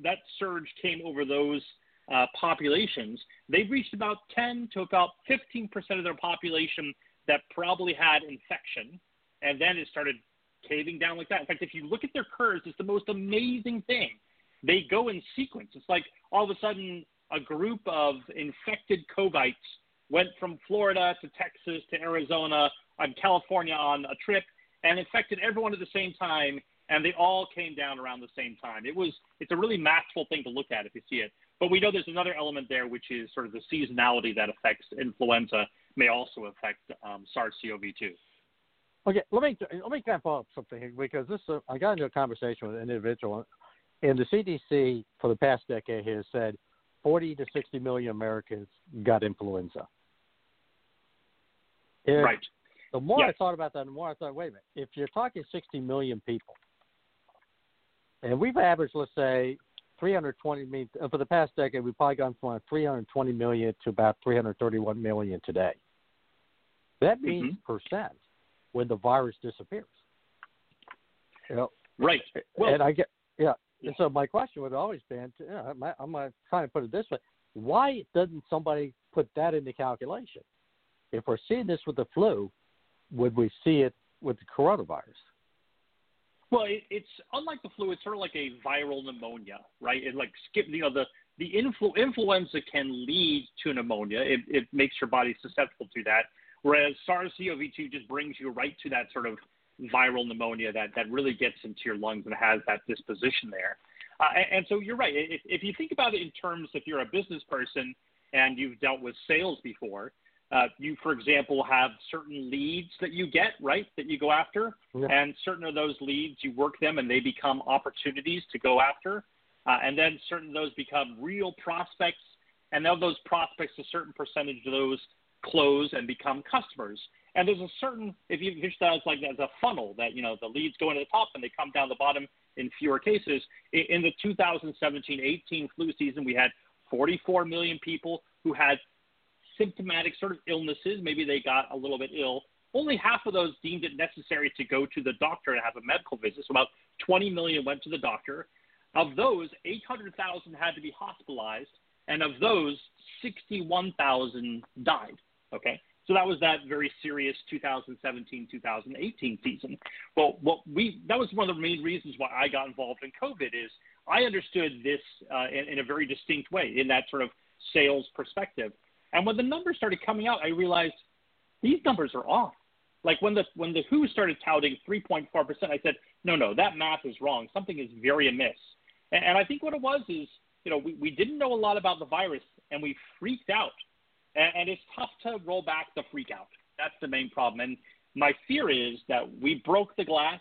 that surge came over those uh, populations, they reached about 10 to about 15 percent of their population that probably had infection, and then it started caving down like that. In fact, if you look at their curves, it's the most amazing thing. They go in sequence. It's like all of a sudden a group of infected covites went from Florida to Texas to Arizona and California on a trip and infected everyone at the same time and they all came down around the same time. It was it's a really masterful thing to look at if you see it. But we know there's another element there, which is sort of the seasonality that affects influenza may also affect um, SARS-CoV-2. Okay, let me let me kind of follow up something here because this uh, I got into a conversation with an individual, and the CDC for the past decade has said 40 to 60 million Americans got influenza. If, right. The more yes. I thought about that, the more I thought, wait a minute, if you're talking 60 million people, and we've averaged, let's say, 320 million, uh, for the past decade, we've probably gone from 320 million to about 331 million today. That means mm-hmm. percent when the virus disappears. You know, right. Well, and I get. And so my question would always been, you know, I'm going to put it this way: Why doesn't somebody put that in the calculation? If we're seeing this with the flu, would we see it with the coronavirus? Well, it, it's unlike the flu. It's sort of like a viral pneumonia, right? It like skip, you know, the the influ- influenza can lead to pneumonia. It, it makes your body susceptible to that. Whereas SARS-CoV-2 just brings you right to that sort of viral pneumonia that that really gets into your lungs and has that disposition there. Uh, and, and so you're right. If, if you think about it in terms, if you're a business person and you've dealt with sales before, uh, you, for example, have certain leads that you get, right, that you go after, yeah. and certain of those leads, you work them and they become opportunities to go after. uh, and then certain of those become real prospects, and of those prospects, a certain percentage of those close and become customers. And there's a certain, if you think that as like as a funnel, that you know the leads go into the top and they come down the bottom in fewer cases. In the 2017-18 flu season, we had 44 million people who had symptomatic sort of illnesses. Maybe they got a little bit ill. Only half of those deemed it necessary to go to the doctor and have a medical visit. So about 20 million went to the doctor. Of those, 800,000 had to be hospitalized, and of those, 61,000 died. Okay, so that was that very serious 2017-2018 season. Well, what we that was one of the main reasons why I got involved in COVID is I understood this uh, in, in a very distinct way in that sort of sales perspective. And when the numbers started coming out, I realized these numbers are off. Like when the when the WHO started touting 3.4 percent, I said, no, no, that math is wrong. Something is very amiss. And, and I think what it was is, you know, we, we didn't know a lot about the virus, and we freaked out and, and it's tough to roll back the freak out. That's the main problem. And my fear is that we broke the glass,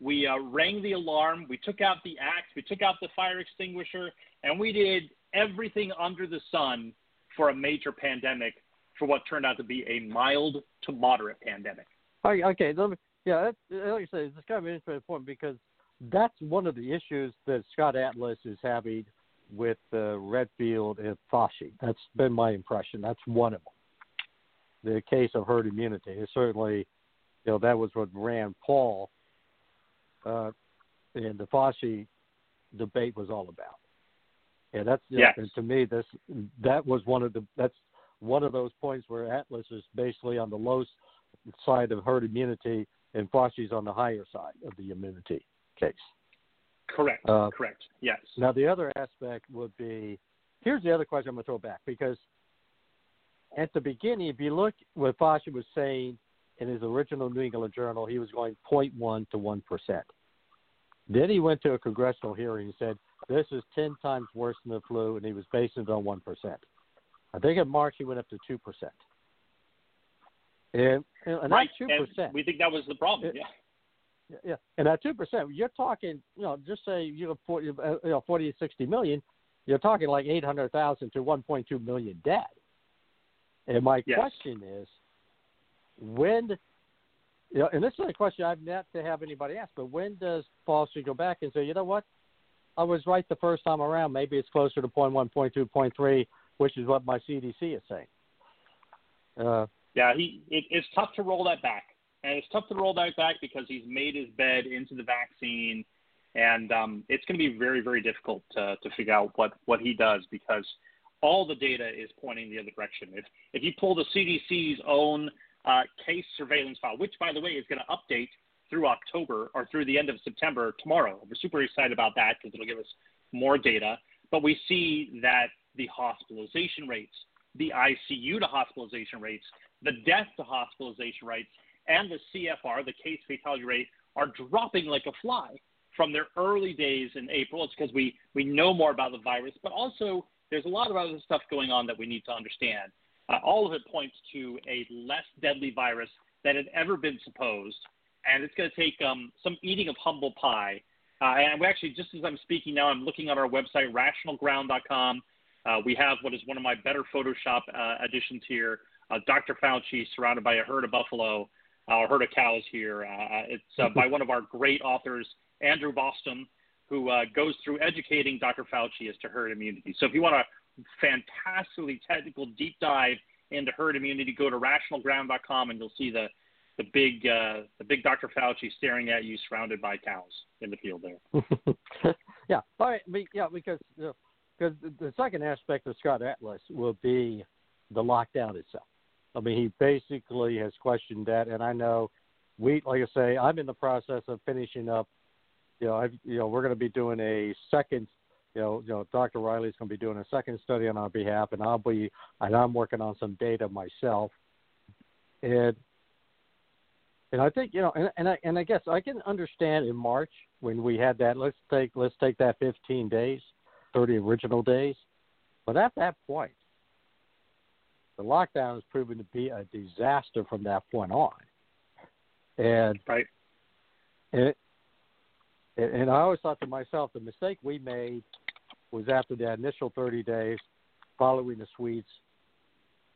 we uh, rang the alarm, we took out the axe, we took out the fire extinguisher, and we did everything under the sun for a major pandemic for what turned out to be a mild to moderate pandemic. Okay, me, yeah, that's, like I say, it's kind of an interesting point because that's one of the issues that Scott Atlas is having – with uh, Redfield and Fauci. That's been my impression. That's one of them. The case of herd immunity is certainly, you know, that was what Rand Paul uh, and the Fauci debate was all about. And that's yes. and to me this that was one of the that's one of those points where Atlas is basically on the low side of herd immunity and Fauci's on the higher side of the immunity case. Correct. Uh, Correct. Yes. Now the other aspect would be here's the other question I'm going to throw back because at the beginning, if you look what Fauci was saying in his original New England Journal, he was going 0.1 to 1 percent. Then he went to a congressional hearing and said this is 10 times worse than the flu, and he was basing it on 1 percent. I think in March he went up to 2 percent. And, and right. two percent. We think that was the problem. yeah yeah, and at two percent, you're talking, you know, just say you know, 40, uh, you know, forty to sixty million, you're talking like eight hundred thousand to one point two million dead. And my yes. question is, when, you know, and this is a question I've yet to have anybody ask, but when does Fauci go back and say, you know what, I was right the first time around. Maybe it's closer to point one, point two, point three, which is what my CDC is saying. Uh, yeah, he it, it's tough to roll that back and it's tough to roll that back because he's made his bed into the vaccine, and um, it's going to be very, very difficult to, to figure out what, what he does because all the data is pointing the other direction. If if you pull the CDC's own uh, case surveillance file, which by the way is going to update through October or through the end of September tomorrow, we're super excited about that because it'll give us more data. But we see that the hospitalization rates, the ICU to hospitalization rates, the death to hospitalization rates and the CFR, the case fatality rate, are dropping like a fly from their early days in April. It's because we, we know more about the virus, but also there's a lot of other stuff going on that we need to understand. Uh, all of it points to a less deadly virus than had ever been supposed, and it's going to take um, some eating of humble pie. Uh, and we actually, just as I'm speaking now, I'm looking on our website, rationalground.com. Uh, we have what is one of my better Photoshop uh, additions here. Uh, Dr. Fauci surrounded by a herd of buffalo uh, herd of cows here. Uh, it's uh, by one of our great authors, Andrew Bostom, who uh, goes through educating Dr. Fauci as to herd immunity. So if you want a fantastically technical deep dive into herd immunity, go to rationalground.com and you'll see the the big uh, the big Dr. Fauci staring at you, surrounded by cows in the field there. yeah, all right, yeah, because because uh, the second aspect of Scott Atlas will be the lockdown itself. I mean, he basically has questioned that, and I know we, like I say, I'm in the process of finishing up. You know, I've, you know, we're going to be doing a second. You know, you know, Dr. Reilly's going to be doing a second study on our behalf, and I'll be, and I'm working on some data myself, and and I think you know, and and I, and I guess I can understand in March when we had that. Let's take let's take that 15 days, 30 original days, but at that point, the lockdown has proven to be a disaster from that point on. And right. And, and I always thought to myself, the mistake we made was after the initial 30 days, following the Swedes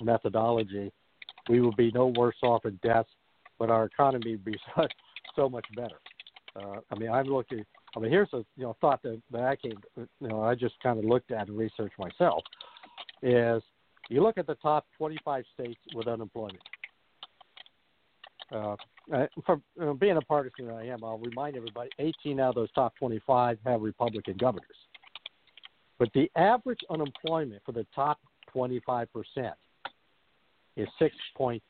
methodology, we would be no worse off in deaths, but our economy would be so, so much better. Uh, I mean, I'm looking. I mean, here's a you know thought that, that I came. You know, I just kind of looked at and researched myself. Is you look at the top 25 states with unemployment. Uh, from uh, being a partisan that I am, I'll remind everybody: 18 out of those top 25 have Republican governors. But the average unemployment for the top 25 percent is 6.4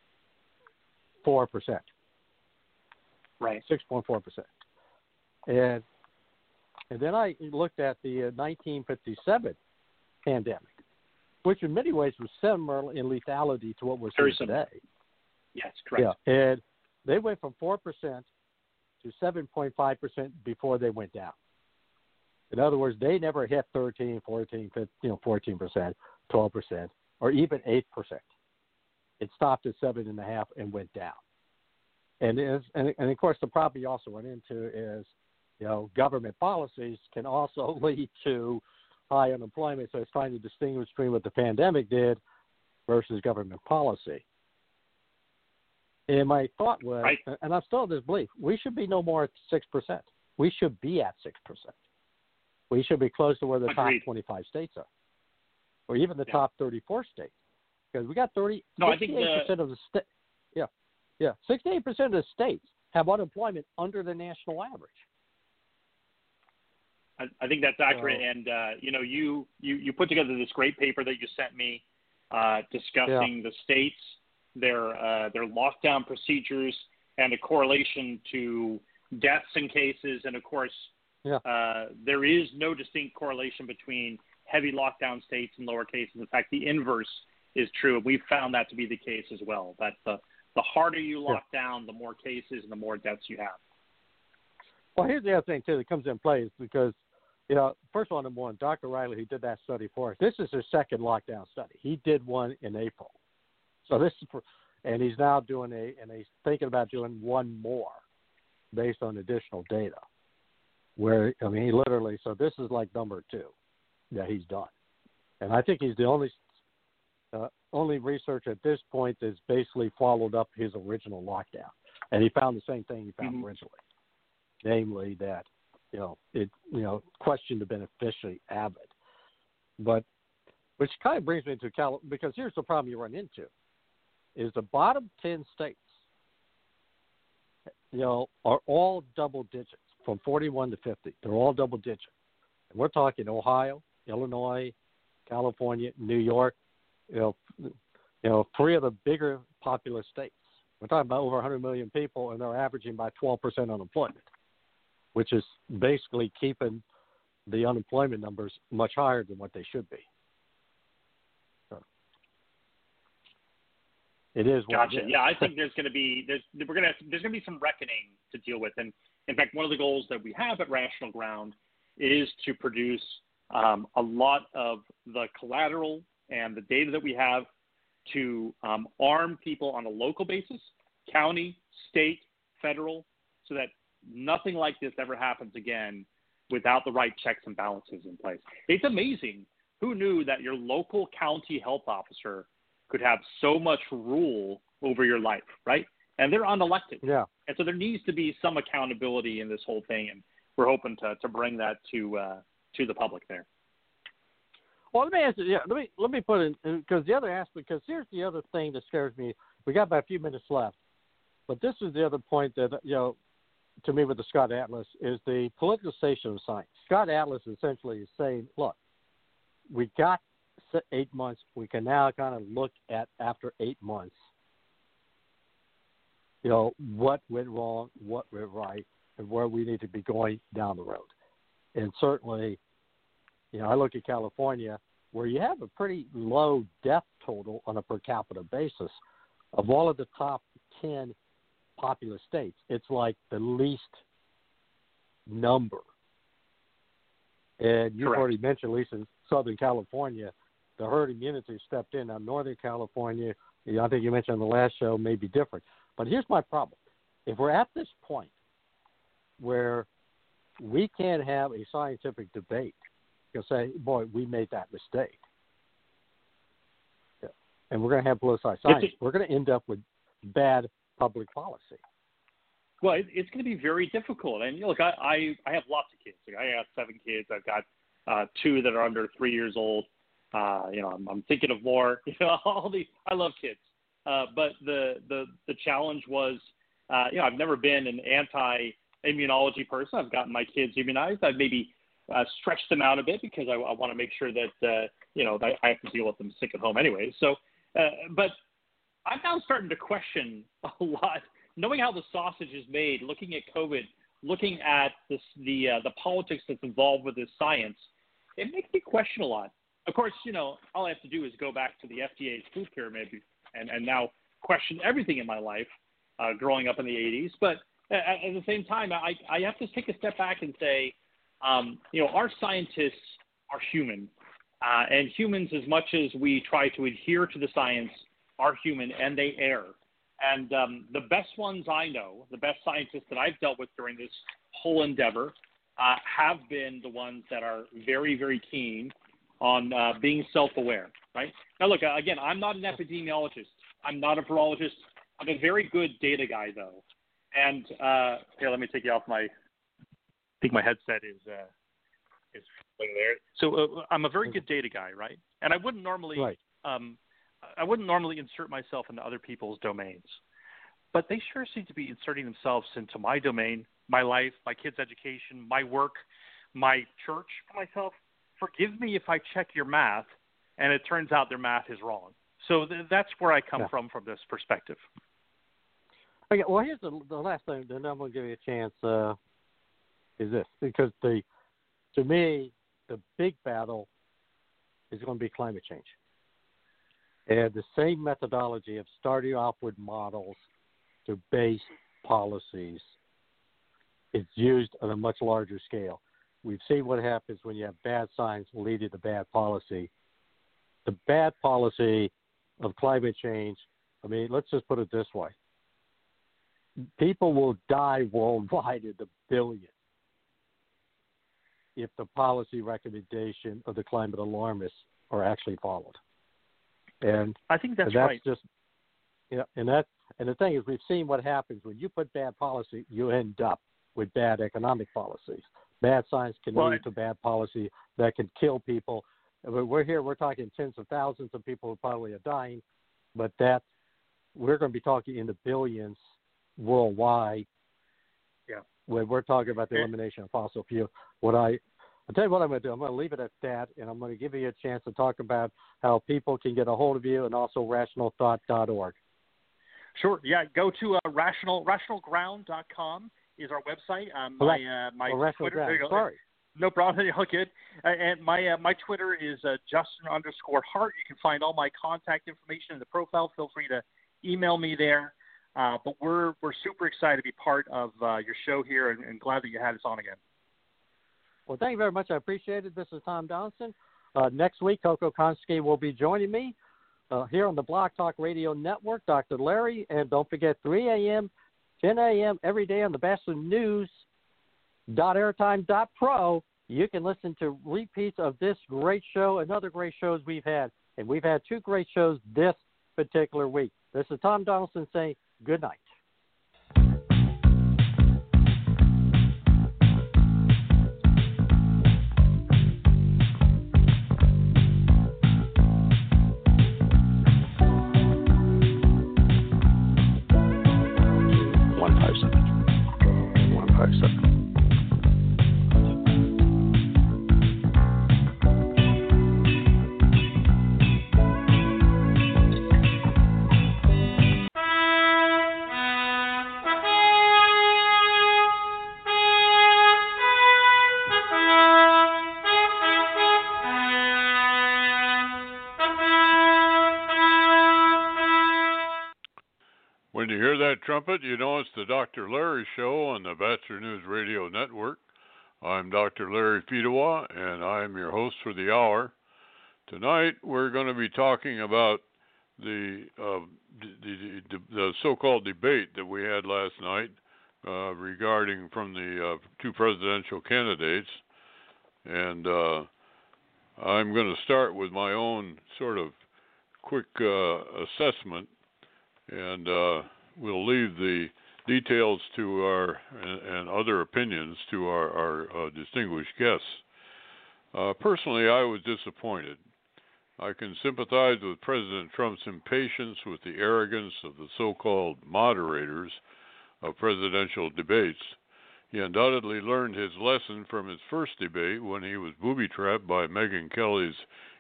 percent. Right. 6.4 percent. And and then I looked at the uh, 1957 pandemic, which in many ways was similar in lethality to what we're Very seeing similar. today. Yes, correct. Yeah, and they went from four percent to seven point five percent before they went down. In other words, they never hit 13, 14, 15, you know, fourteen percent, twelve percent, or even eight percent. It stopped at seven and a half and went down. And is and, and of course the problem you also run into is, you know, government policies can also lead to high unemployment. So it's trying to distinguish between what the pandemic did versus government policy. And my thought was, Right. and I'm still of this belief, we should be no more at six percent. We should be at six percent. We should be close to where the Agreed. top 25 states are, or even the Yeah. top 34 states, because we got 30. No, I think 68 percent of the state. Yeah, yeah, 68 percent of the states have unemployment under the national average. I, I think that's accurate. And uh, you know, you, you you put together this great paper that you sent me uh, discussing the states, their uh, their lockdown procedures, and a correlation to deaths and cases. And of course, Yeah. uh, there is no distinct correlation between heavy lockdown states and lower cases. In fact, the inverse is true. And we've found that to be the case as well. That the the harder you lock down, the more cases and the more deaths you have. Well, here's the other thing too that comes in play is because, you know, first one, number one, Dr. Reilly, who did that study for us, this is his second lockdown study. He did one in April, so this is, for, and he's now doing a, and he's thinking about doing one more, based on additional data. Where I mean, he literally, so this is like number two that he's done, and I think he's the only. Uh, only research at this point that's basically followed up his original lockdown, and he found the same thing he found Mhm. originally namely that you know it you know questioned the beneficiary avid but which kind of brings me to Cal because here's the problem you run into is the bottom 10 states you know are all double digits from 41 to 50 they're all double digit and we're talking Ohio Illinois California New York you know you know three of the bigger populous states. We're talking about over 100 million people and they're averaging by 12% unemployment which is basically keeping the unemployment numbers much higher than what they should be. So it is what Gotcha. it is. Yeah, I think there's going to be there's we're going to there's going to be some reckoning to deal with, and in fact, one of the goals that we have at Rational Ground is to produce um, a lot of the collateral and the data that we have to um, arm people on a local basis, county, state, federal, so that nothing like this ever happens again without the right checks and balances in place. It's amazing. Who knew that your local county health officer could have so much rule over your life, right? And they're unelected. Yeah. And so there needs to be some accountability in this whole thing, and we're hoping to, to bring that to uh, to the public there. Well, let me answer. Yeah, let me let me put in because the other aspect. Because here's the other thing that scares me. We got about a few minutes left, but this is the other point that you know, to me with the Scott Atlas is the politicization of science. Scott Atlas essentially is saying, look, we got eight months. We can now kind of look at after eight months. You know what went wrong, what went right, and where we need to be going down the road. And certainly, you know, I look at California where you have a pretty low death total on a per capita basis. Of all of the top 10 populous states, it's like the least number. And you've Correct. already mentioned, at least in Southern California, the herd immunity stepped in. Now, Northern California, I think you mentioned on the last show, may be different. But here's my problem. If we're at this point where we can't have a scientific debate and say, "Boy, we made that mistake," yeah. and we're going to have politicized science. we're going to end up with bad public policy. Well, it, it's going to be very difficult. And look, I, I I have lots of kids. Like, I have seven kids. I've got uh, two that are under three years old. Uh, you know, I'm, I'm thinking of more. You know, all the I love kids. Uh, but the the the challenge was, uh, you know, I've never been an anti immunology person. I've gotten my kids immunized. I've maybe uh, stretched them out a bit because I, I want to make sure that uh, you know I, I have to deal with them sick at home anyway. So, uh, but I'm now starting to question a lot, knowing how the sausage is made, looking at COVID, looking at this, the uh, the politics that's involved with this science. It makes me question a lot. Of course, you know, all I have to do is go back to the FDA's food pyramid and, and now question everything in my life uh, growing up in the 80s. But at, at the same time, I, I have to take a step back and say, um, you know, our scientists are human. Uh, and humans, as much as we try to adhere to the science, are human and they err. And um, the best ones I know, the best scientists that I've dealt with during this whole endeavor, uh, have been the ones that are very, very keen on uh, being self-aware. Right now, look again. I'm not an epidemiologist. I'm not a virologist. I'm a very good data guy, though. And uh, here, let me take you off my. I think my headset is uh, is there. So uh, I'm a very good data guy, right? And I wouldn't normally right. um, I wouldn't normally insert myself into other people's domains, but they sure seem to be inserting themselves into my domain, my life, my kids' education, my work, my church, myself. Forgive me if I check your math and it turns out their math is wrong. So th- that's where I come yeah. from from this perspective. Okay, well, here's the, the last thing, then I'm going to give you a chance. Uh, is this because the to me the big battle is going to be climate change, and the same methodology of starting off with models to base policies is used on a much larger scale. We've seen what happens when you have bad science leading to bad policy the bad policy of climate change, I mean, let's just put it this way people will die worldwide in the billions if the policy recommendation of the climate alarmists are actually followed. And I think that's, that's right. Just, yeah, and that and the thing is, we've seen what happens when you put bad policy, you end up with bad economic policies. Bad science can well, lead to bad policy that can kill people But we're here. We're talking tens of thousands of people who probably are dying, but that we're going to be talking in the billions worldwide. Yeah. When we're talking about the eh. elimination of fossil fuel, what I I'll tell you what I'm going to do. I'm going to leave it at that, and I'm going to give you a chance to talk about how people can get a hold of you, and also rationalthought.org. Sure. Yeah. Go to uh, rational rationalground.com is our website. Um, my uh, my oh, Twitter. Sorry. No problem. All good. Uh, and my uh, my Twitter is uh, Justin underscore Hart. You can find all my contact information in the profile. Feel free to email me there. Uh, but we're we're super excited to be part of uh, your show here, and, and, glad that you had us on again. Well, thank you very much. I appreciate it. This is Tom Donelson. Uh, next week, Coco Konski will be joining me uh, here on the Blog Talk Radio Network. Dr. Larry, and don't forget 3 a.m., 10 a.m. every day on the Batchelor News airtime.pro, you can listen to repeats of this great show and other great shows we've had. And we've had two great shows this particular week. This is Tom Donelson saying good night. Trumpet, you know it's the Dr. Larry Show on the Batchelor News Radio Network. I'm Dr. Larry Fedewa, and I'm your host for the hour. Tonight, we're going to be talking about the uh, the, the, the, so-called debate that we had last night uh, regarding from the uh, two presidential candidates, and uh, I'm going to start with my own sort of quick uh, assessment, and uh, we'll leave the details to our and, and other opinions to our, our uh, distinguished guests. Uh, personally, I was disappointed. I can sympathize with President Trump's impatience with the arrogance of the so called moderators of presidential debates. He undoubtedly learned his lesson from his first debate when he was booby trapped by Megyn Kelly's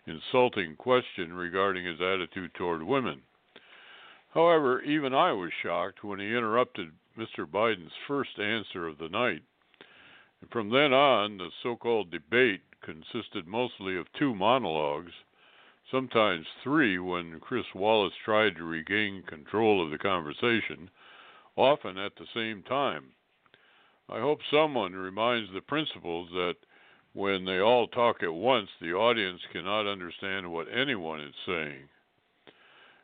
insulting question regarding his attitude toward women. However, even I was shocked when he interrupted Mr. Biden's first answer of the night. And from then on, the so called debate consisted mostly of two monologues, sometimes three when Chris Wallace tried to regain control of the conversation, often at the same time. I hope someone reminds the principals that when they all talk at once, the audience cannot understand what anyone is saying.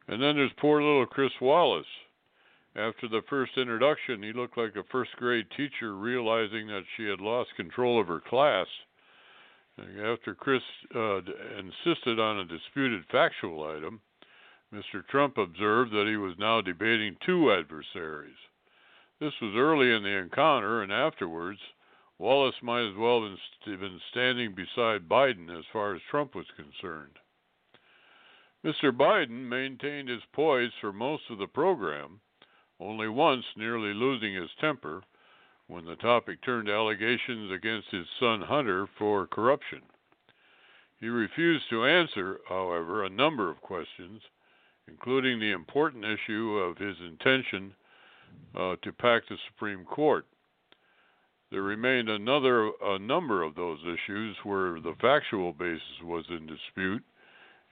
And then there's poor little Chris Wallace. After the first introduction, he looked like a first grade teacher realizing that she had lost control of her class. After Chris uh, insisted on a disputed factual item, Mr. Trump observed that he was now debating two adversaries. This was early in the encounter, and afterwards, Wallace might as well have been standing beside Biden as far as Trump was concerned. Mr. Biden maintained his poise for most of the program, only once nearly losing his temper when the topic turned to allegations against his son Hunter for corruption. He refused to answer, however, a number of questions, including the important issue of his intention uh, to pack the Supreme Court. There remained another a number of those issues where the factual basis was in dispute,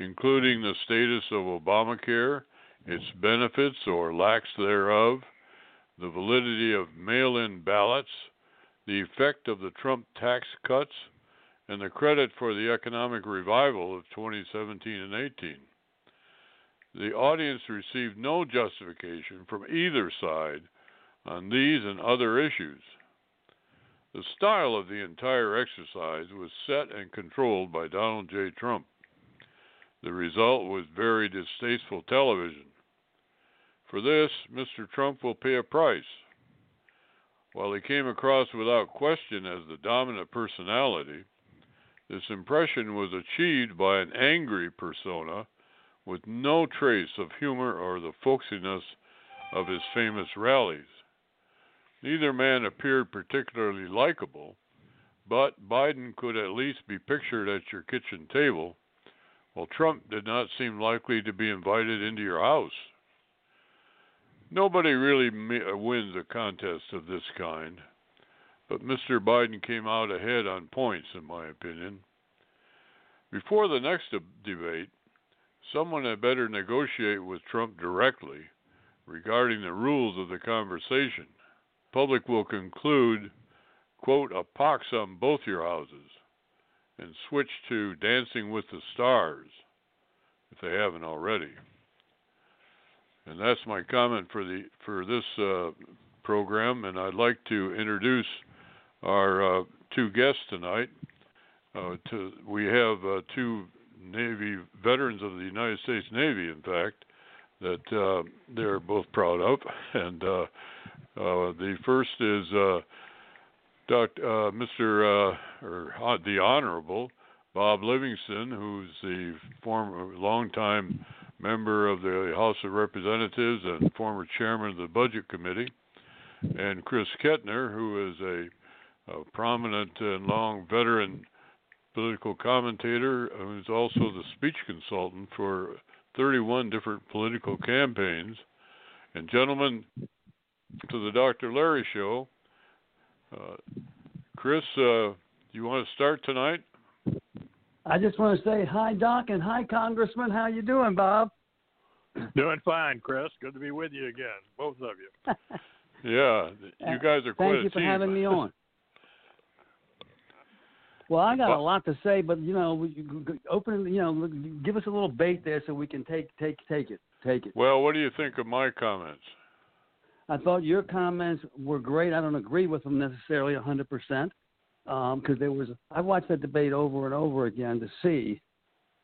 including the status of Obamacare, its benefits or lacks thereof, the validity of mail-in ballots, the effect of the Trump tax cuts, and the credit for the economic revival of 2017 and 18. The audience received no justification from either side on these and other issues. The style of the entire exercise was set and controlled by Donald J. Trump. The result was very distasteful television. For this, Mr. Trump will pay a price. While he came across without question as the dominant personality, this impression was achieved by an angry persona with no trace of humor or the folksiness of his famous rallies. Neither man appeared particularly likable, but Biden could at least be pictured at your kitchen table, while Trump did not seem likely to be invited into your house. Nobody really uh, wins a contest of this kind, but Mr. Biden came out ahead on points, in my opinion. Before the next debate, Someone had better negotiate with Trump directly regarding the rules of the conversation. Public will conclude, quote, a pox on both your houses and switch to Dancing with the Stars if they haven't already. And that's my comment for the for this uh, program. And I'd like to introduce our uh, two guests tonight. Uh, to, we have uh, two Navy veterans of the United States Navy, in fact, that uh, they're both proud of. And uh, uh, the first is uh, Dr. Uh, Mr. Uh, or uh, the Honorable Bob Livingston, who's the former longtime member of the House of Representatives and former chairman of the Budget Committee, and Chris Kettner, who is a, a prominent and long veteran political commentator who's also the speech consultant for 31 different political campaigns. And, gentlemen, to the Dr. Larry Show, uh, Chris, uh, you want to start tonight? I just want to say hi, Doc, and hi, Congressman. How you doing, Bob? Doing fine, Chris. Good to be with you again, both of you. yeah, you guys are quite Thank you for team. having me on. Well, I got a lot to say, but you know, open, you know, give us a little bait there so we can take take take it, take it. Well, what do you think of my comments? I thought your comments were great. I don't agree with them necessarily 100%. because um, there was I watched that debate over and over again to see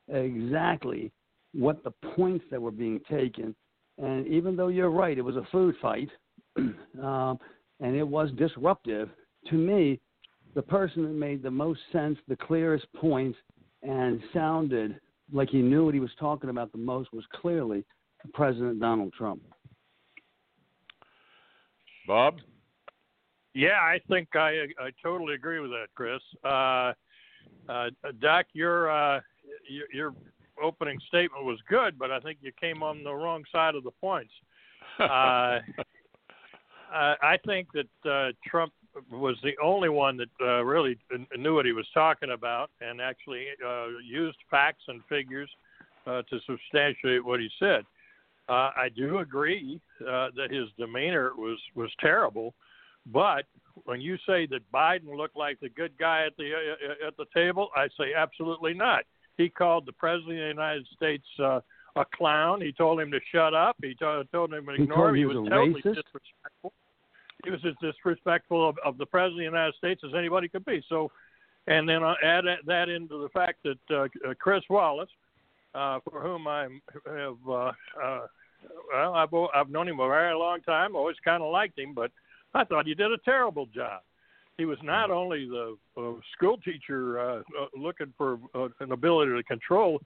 exactly what the points that were being taken. And even though you're right, it was a food fight, um, and it was disruptive. To me, the person that made the most sense, the clearest points, and sounded like he knew what he was talking about the most was clearly President Donald Trump. Bob? Yeah, I think I I totally agree with that, Chris. Uh, uh, Doc, your, uh, your your opening statement was good, but I think you came on the wrong side of the points. Uh, I think that uh, Trump was the only one that uh, really knew what he was talking about and actually uh, used facts and figures uh, to substantiate what he said. Uh, I do agree uh, that his demeanor was was terrible, but when you say that Biden looked like the good guy at the uh, at the table, I say absolutely not. He called the president of the United States uh, a clown. He told him to shut up. He told, told him to ignore he him. He was, was totally racist? disrespectful. He was as disrespectful of, of the president of the United States as anybody could be. So, and then I add that into the fact that uh, Chris Wallace, uh, for whom I have, uh, uh, well, I've I've known him a very long time. Always kind of liked him, but I thought he did a terrible job. He was not only the uh, school teacher uh, uh, looking for uh, an ability to control,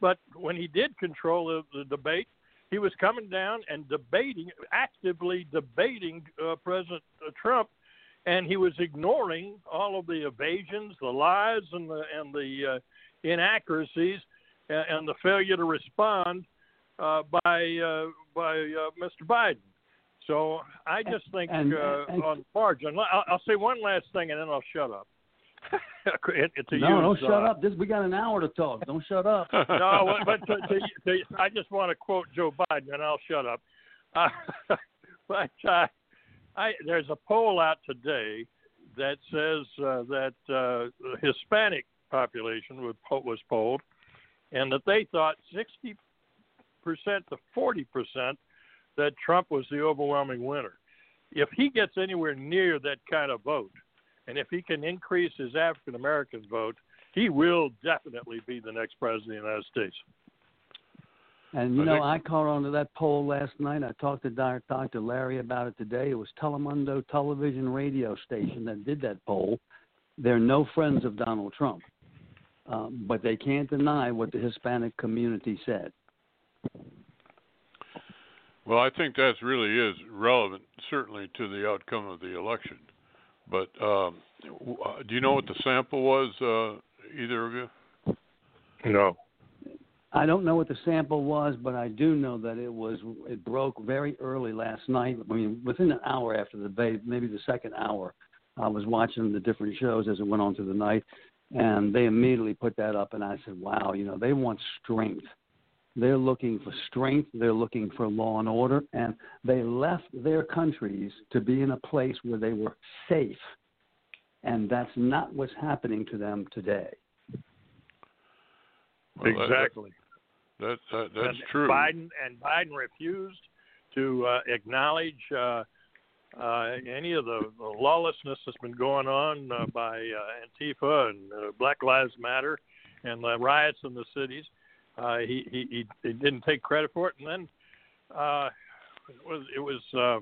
but when he did control the, the debate, he was coming down and debating, actively debating uh, President uh, Trump, and he was ignoring all of the evasions, the lies, and the and the uh, inaccuracies, and, and the failure to respond by uh, by uh, Mr. Biden. So I just think And- uh, and- on margin. I'll, I'll say one last thing, and then I'll shut up. it, it's a no, use, don't shut uh, up. This we got an hour to talk. Don't shut up. no, but to, to, to, I just want to quote Joe Biden, and I'll shut up. Uh, but uh, I, there's a poll out today that says uh, that uh, the Hispanic population was, was polled, and that they thought 60 percent to 40 percent that Trump was the overwhelming winner. If he gets anywhere near that kind of vote, and if he can increase his African American vote, he will definitely be the next president of the United States. And you I know, think- I caught on to that poll last night. I talked to Dr. Larry about it today. It was Telemundo television radio station that did that poll. They're no friends of Donald Trump, um, but they can't deny what the Hispanic community said. Well, I think that really is relevant, certainly to the outcome of the election. But um, uh, do you know what the sample was, uh, either of you? No. I don't know what the sample was, but I do know that it was it broke very early last night. I mean, within an hour after the debate, maybe the second hour, I was watching the different shows as it went on through the night, and they immediately put that up, and I said, "Wow, you know, they want strength. They're looking for strength. They're looking for law and order, and they left their countries to be in a place where they were safe, and that's not what's happening to them today." Well, that- exactly. That, that that's and true. Biden and Biden refused to uh, acknowledge uh, uh, any of the, the lawlessness that's been going on uh, by uh, Antifa and uh, Black Lives Matter and the riots in the cities. Uh, he, he he didn't take credit for it, and then uh, it was it was uh,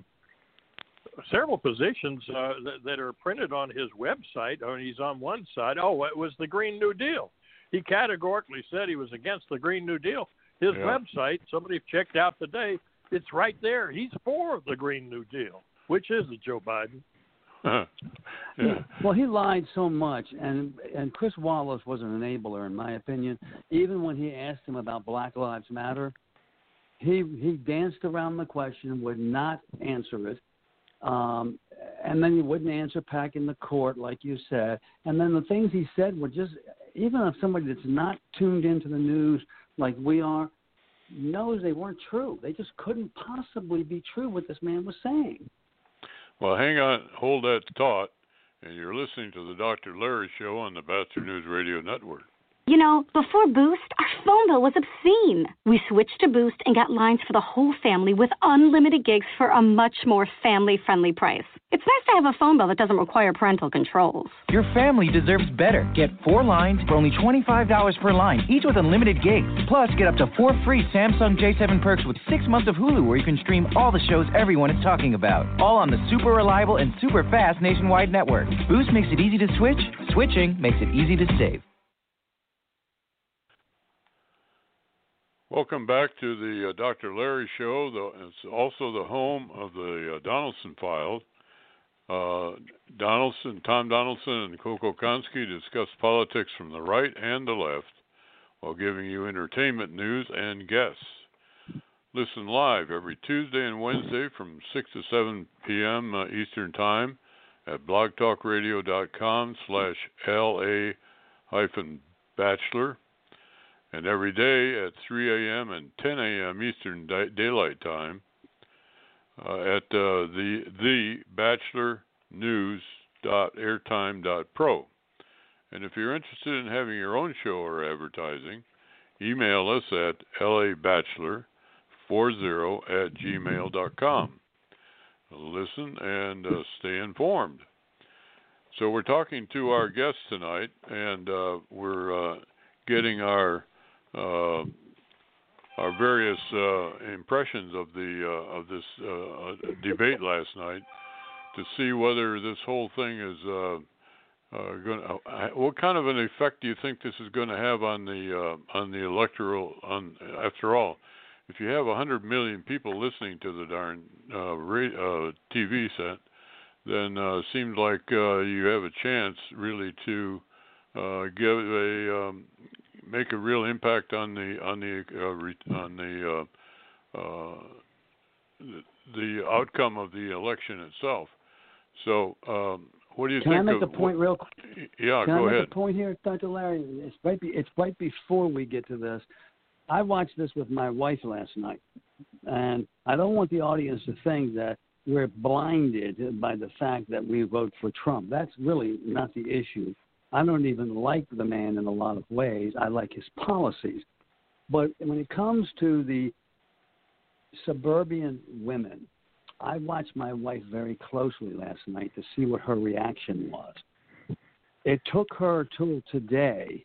several positions uh, that, that are printed on his website. I mean, he's on one side. Oh, it was the Green New Deal. He categorically said he was against the Green New Deal. His Yeah. website, somebody checked out today. It's right there. He's for the Green New Deal, which is it, Joe Biden? Yeah. Well, he lied so much, and and Chris Wallace was an enabler, in my opinion. Even when he asked him about Black Lives Matter, he he danced around the question, would not answer it, um, and then he wouldn't answer back in the court, like you said. And then the things he said were just, even if somebody that's not tuned into the news like we are, knows they weren't true. They just couldn't possibly be true what this man was saying. Well, hang on, hold that thought, and you're listening to the Dr. Larry Show on the Batchelor News Radio Network. You know, before Boost, our phone bill was obscene. We switched to Boost and got lines for the whole family with unlimited gigs for a much more family friendly price. It's nice to have a phone bill that doesn't require parental controls. Your family deserves better. Get four lines for only $25 per line, each with unlimited gigs. Plus, get up to four free Samsung J7 perks with six months of Hulu where you can stream all the shows everyone is talking about. All on the super reliable and super fast nationwide network. Boost makes it easy to switch, switching makes it easy to save. Welcome back to the uh, Dr. Larry Show. The, it's also the home of the uh, Donelson Files. Uh, Donelson, Tom Donelson, and Coco Konski discuss politics from the right and the left while giving you entertainment news and guests. Listen live every Tuesday and Wednesday from 6 to 7 p.m. Uh, Eastern Time at blogtalkradio.com slash LA hyphen batchelor and every day at 3 a.m. and 10 a.m. Eastern Daylight Time uh, at uh, the the Batchelor News dot airtime dot pro. And if you're interested in having your own show or advertising, email us at labatchelor40 at gmail.com. Listen and uh, stay informed. So we're talking to our guests tonight, and uh, we're uh, getting our our various uh, impressions of the uh, of this uh, debate last night to see whether this whole thing is uh, uh, going. what kind of an effect do you think this is going to have on the on the electoral? On after all, if you have a hundred million people listening to the darn TV set, then uh, seems like you have a chance really to give a um, make a real impact on the on the uh, on the uh, uh, the outcome of the election itself. So, um, what do you Can think? Can I make of, a point real quick? Yeah, Can go I ahead. a point here, Dr. Larry? It's right. Be, it's right before we get to this. I watched this with my wife last night, and I don't want the audience to think that we're blinded by the fact that we vote for Trump. That's really not the issue. I don't even like the man in a lot of ways. I like his policies. But when it comes to the suburban women, I watched my wife very closely last night to see what her reaction was. It took her till today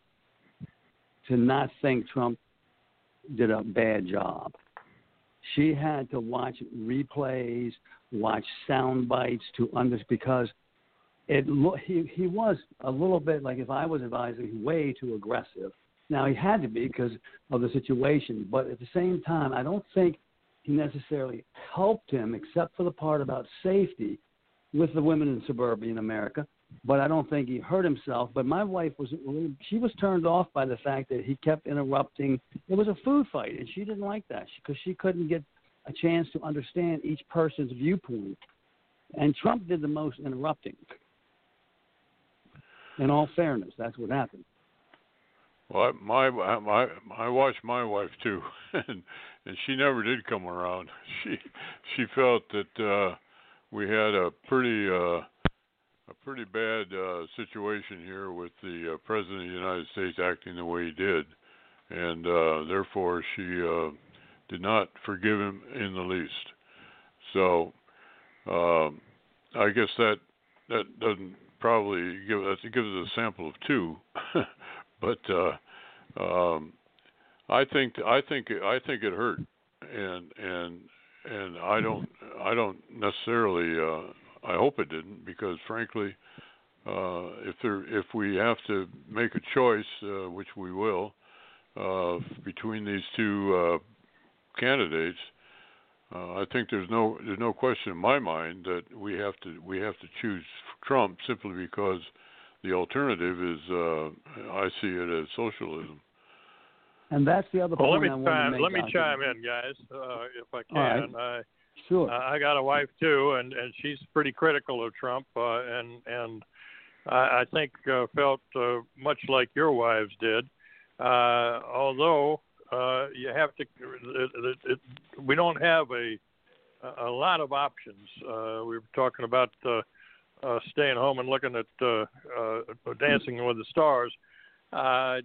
to not think Trump did a bad job. She had to watch replays, watch sound bites to understand because – it he he was a little bit like if I was advising, way too aggressive. Now he had to be because of the situation, but at the same time, I don't think he necessarily helped him, except for the part about safety with the women in suburban America. But I don't think he hurt himself. But my wife was she was turned off by the fact that he kept interrupting. It was a food fight, and she didn't like that because she couldn't get a chance to understand each person's viewpoint. And Trump did the most interrupting. In all fairness, that's what happened. Well, my my I watched my wife too, and and she never did come around. She she felt that uh, we had a pretty uh, a pretty bad uh, situation here with the uh, president of the United States acting the way he did, and uh, therefore she uh, did not forgive him in the least. So uh, I guess that that doesn't probably give us gives us a sample of two, but uh, um, I think I think I think it hurt, and and and I don't I don't necessarily uh, I hope it didn't because frankly, uh, if there if we have to make a choice, uh, which we will, uh, between these two uh, candidates, uh, I think there's no there's no question in my mind that we have to we have to choose Trump simply because the alternative is uh, I see it as socialism. And that's the other well, point let me I chime, to make. let me chime in, guys, uh, if I can. right. I, Sure. Uh, I got a wife too, and and she's pretty critical of Trump, uh, and and I, I think uh, felt uh, much like your wives did. Uh, although uh, you have to, it, it, it, we don't have a a lot of options. Uh, we were talking about uh, uh, staying home and looking at uh, uh, Dancing with the Stars. Uh,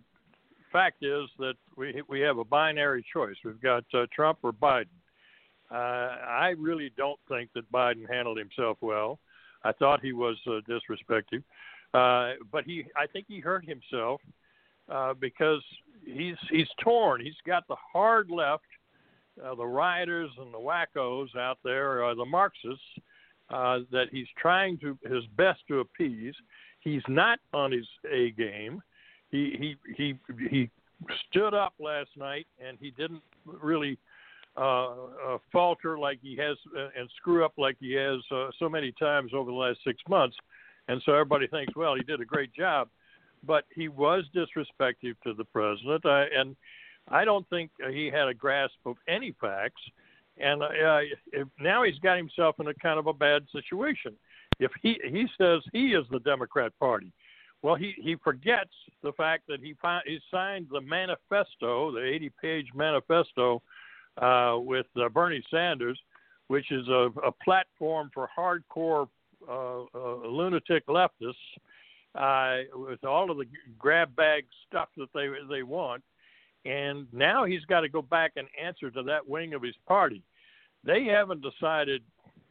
fact is that we we have a binary choice. We've got uh, Trump or Biden. Uh, I really don't think that Biden handled himself well. I thought he was uh, disrespectful, uh, but he I think he hurt himself uh, because he's he's torn. He's got the hard left, uh, the rioters and the wackos out there, uh, the Marxists uh, that he's trying to his best to appease. He's not on his A game. He he he he stood up last night and he didn't really uh, uh, falter like he has uh, and screw up like he has uh, so many times over the last six months. And so everybody thinks, well, he did a great job, but he was disrespectful to the president, uh, and I don't think he had a grasp of any facts. And uh, if, now he's got himself in a kind of a bad situation. If he he says he is the Democrat Party, well, he he forgets the fact that he fi- he signed the manifesto, the 80-page manifesto, uh, with uh, Bernie Sanders, which is a, a platform for hardcore uh, uh, lunatic leftists uh, with all of the grab bag stuff that they they want. And now he's got to go back and answer to that wing of his party. They haven't decided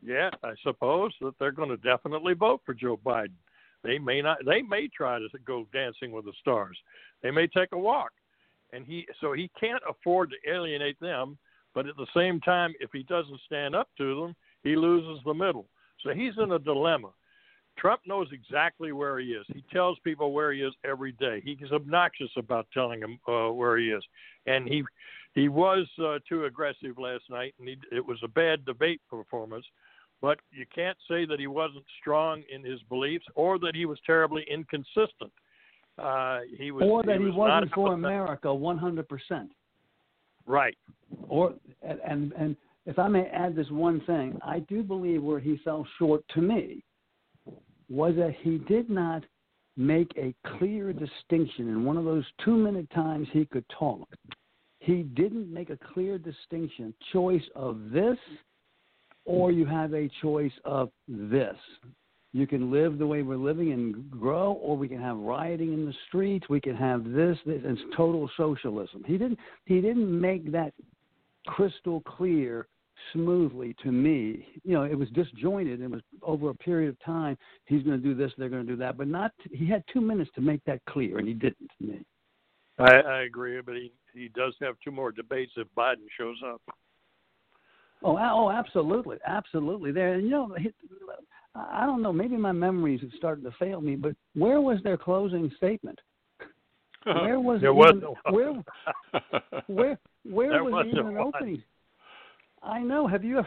yet, I suppose, that they're going to definitely vote for Joe Biden. They may not. They may try to go dancing with the stars. They may take a walk, and he so he can't afford to alienate them. But at the same time, if he doesn't stand up to them, he loses the middle. So he's in a dilemma. Trump knows exactly where he is. He tells people where he is every day. He's obnoxious about telling them uh, where he is, and he he was uh, too aggressive last night, and he, it was a bad debate performance. But you can't say that he wasn't strong in his beliefs or that he was terribly inconsistent. Uh, he was, or that he, he, was wasn't not for America 100 percent. Right. Or and and if I may add this one thing, I do believe where he fell short to me was that he did not make a clear distinction in one of those two minute times he could talk. He didn't make a clear distinction, choice of this, or you have a choice of this. You can live the way we're living and grow, or we can have rioting in the streets. We can have this. This it's total socialism. He didn't. He didn't make that crystal clear smoothly to me. You know, it was disjointed. It was over a period of time. He's going to do this. They're going to do that. But not. He had two minutes to make that clear, and he didn't to me. I, I agree, but he he does have two more debates if Biden shows up. Oh, oh, absolutely, absolutely. There, and you know, I don't know. Maybe my memories have started to fail me, but where was their closing statement? Where was there even, was where where where there was was even an opening? I know. Have you?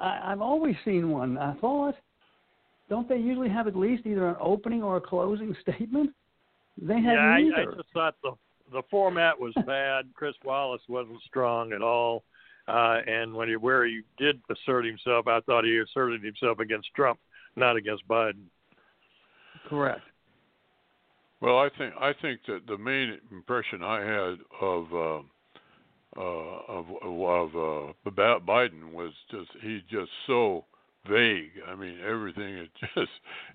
I, I've always seen one. I thought. Don't they usually have at least either an opening or a closing statement? They had yeah, neither. I, I just thought the the format was bad. Chris Wallace wasn't strong at all, uh, and when he where he did assert himself, I thought he asserted himself against Trump, not against Biden. Correct. Well, I think I think that the main impression I had of uh, uh, of of uh, Biden was just he's just so vague. I mean, everything is just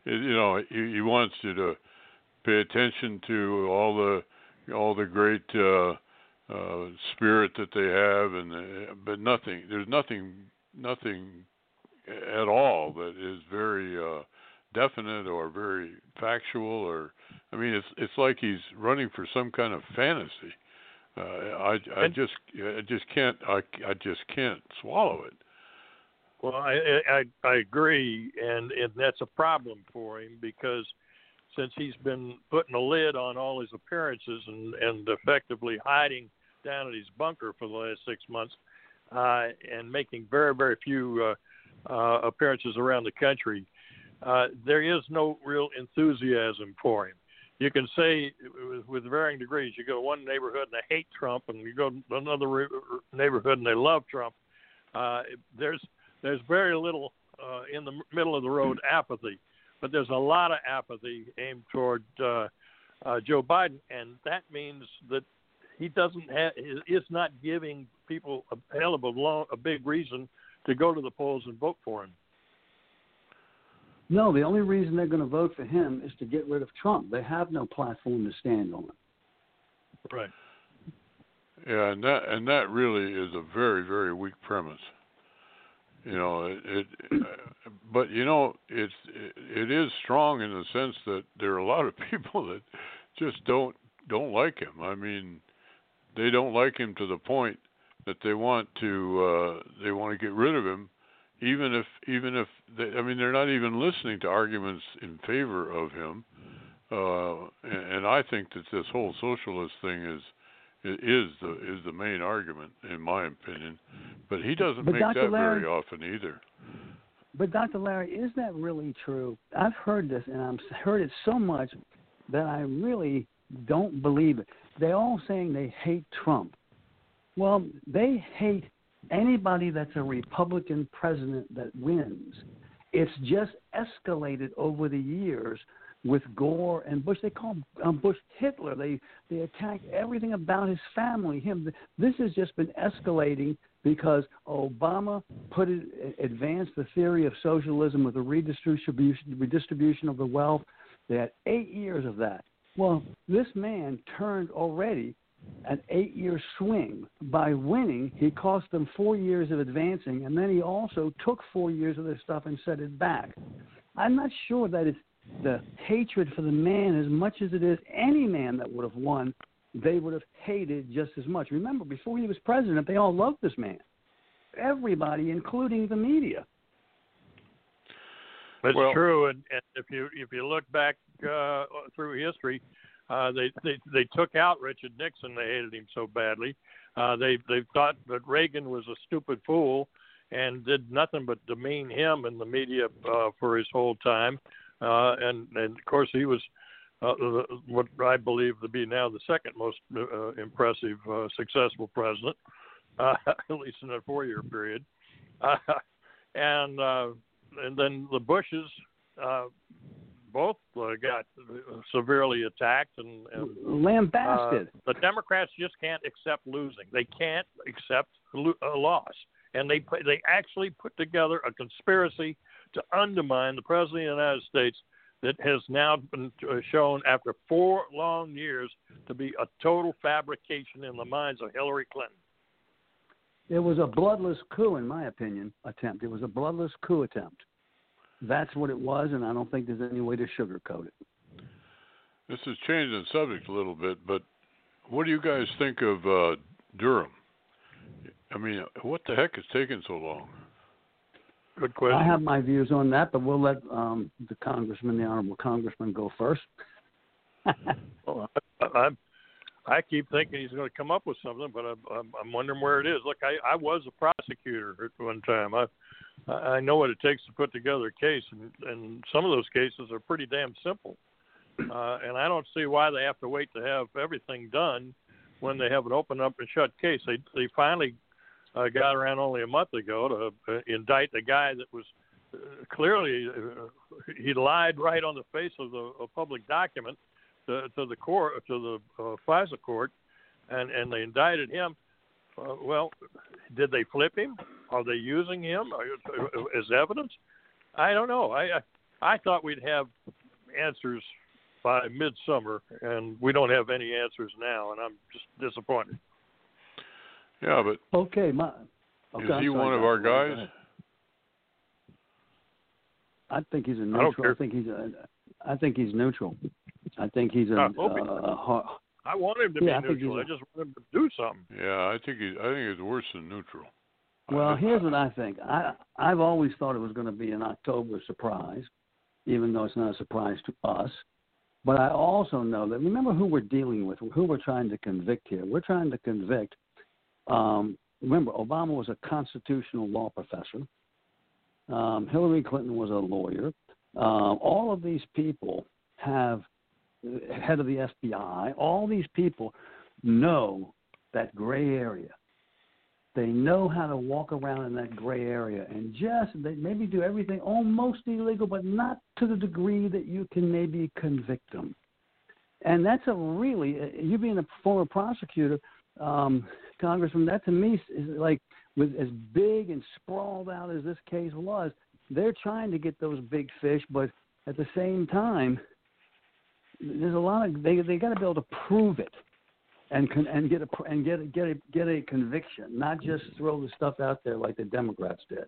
you know he, he wants you to pay attention to all the all the great uh, uh, spirit that they have, and the, but nothing. There's nothing nothing at all that is very uh, definite or very factual or I mean it's it's like he's running for some kind of fantasy. Uh, I I just I just can't I I just can't swallow it. Well, I I, I agree, and, and that's a problem for him because since he's been putting a lid on all his appearances and and effectively hiding down at his bunker for the last six months, uh, and making very very few uh, uh, appearances around the country, uh, there is no real enthusiasm for him. You can say with, varying degrees. You go to one neighborhood and they hate Trump, and you go to another re- neighborhood and they love Trump. Uh, there's there's very little uh, in the middle of the road apathy, but there's a lot of apathy aimed toward uh, uh, Joe Biden, and that means that he doesn't have is not giving people a hell of a long a big reason to go to the polls and vote for him. No, the only reason they're going to vote for him is to get rid of Trump. They have no platform to stand on. Right. Yeah, and that and that really is a very very weak premise. You know, it, it uh, but you know, it's it, it is strong in the sense that there are a lot of people that just don't don't like him. I mean, they don't like him to the point that they want to uh they want to get rid of him even if even if they, I mean they're not even listening to arguments in favor of him. Uh and, and I think that this whole socialist thing is is the is the main argument in my opinion. But he doesn't But make Dr. that Larry- very often either. But Dr. Larry, is that really true? I've heard this, and I've heard it so much that I really don't believe it. They're all saying they hate Trump. Well, they hate anybody that's a Republican president that wins. It's just escalated over the years with Gore and Bush. They call um, Bush Hitler. They they attack everything about his family. Him. This has just been escalating because Obama put it advanced the theory of socialism with the redistribution redistribution of the wealth. They had eight years of that. Well, this man turned already an eight year swing. By winning, he cost them four years of advancing, and then he also took four years of their stuff and set it back. I'm not sure that it's the hatred for the man as much as it is any man that would have won, they would have hated just as much. Remember, before he was president, they all loved this man. Everybody, including the media. That's Well- true, and, and if you if you look back uh, through history, uh, they they they took out Richard Nixon. They hated him so badly. Uh, they they thought that Reagan was a stupid fool and did nothing but demean him in the media uh, for his whole time. Uh, and and of course he was uh, what I believe to be now the second most uh, impressive, uh, successful president, uh, at least in a four-year period. Uh, and uh, and then the Bushes uh, both uh, got severely attacked and, and Lambasted. uh, the Democrats just can't accept losing. They can't accept lo- a loss, and they they actually put together a conspiracy to undermine the president of the United States that has now been uh, shown after four long years to be a total fabrication in the minds of Hillary Clinton. It was a bloodless coup, in my opinion, attempt. It was a bloodless coup attempt. That's what it was, and I don't think there's any way to sugarcoat it. This is changing the subject a little bit, but what do you guys think of uh, Durham? I mean, what the heck is taking so long? Good question. I have my views on that, but we'll let um, the congressman, the honorable congressman, go first. Well, I, I'm, I keep thinking he's going to come up with something, but I'm, I'm, I'm wondering where it is. Look, I, I was a prosecutor at one time. I, I know what it takes to put together a case, and, and some of those cases are pretty damn simple. Uh, and I don't see why they have to wait to have everything done when they have an open up and shut case. They they finally uh, got around only a month ago to uh, indict a guy that was uh, clearly uh, he lied right on the face of the a public document to, to the court to the uh, FISA court, and and they indicted him. Uh, well, did they flip him? Are they using him uh, as evidence? I don't know. I I, I thought we'd have answers by midsummer, and we don't have any answers now, and I'm just disappointed. Yeah, but Okay, my. Okay, is I'm he sorry, one of our guys? I think he's a don't neutral. care. I, think he's a. I think he's neutral. I think he's a. I hope he- uh, har- I want him to Yeah, be think neutral. I just want him to do something. Yeah, I think he's. I think it's worse than neutral. Well, here's what I think. I I've always thought it was going to be an October surprise, even though it's not a surprise to us. But I also know that remember who we're dealing with, who we're trying to convict here. We're trying to convict. Um, remember, Obama was a constitutional law professor. Um, Hillary Clinton was a lawyer. Um, all of these people have head of the FBI. All these people know that gray area. They know how to walk around in that gray area and just they maybe do everything almost illegal, but not to the degree that you can maybe convict them. And that's a really you being a former prosecutor, um, Congressman. That to me is like with as big and sprawled out as this case was. They're trying to get those big fish, but at the same time, there's a lot of they they got to be able to prove it. And con- and get a and get a, get a get a conviction, not just mm-hmm. throw the stuff out there like the Democrats did.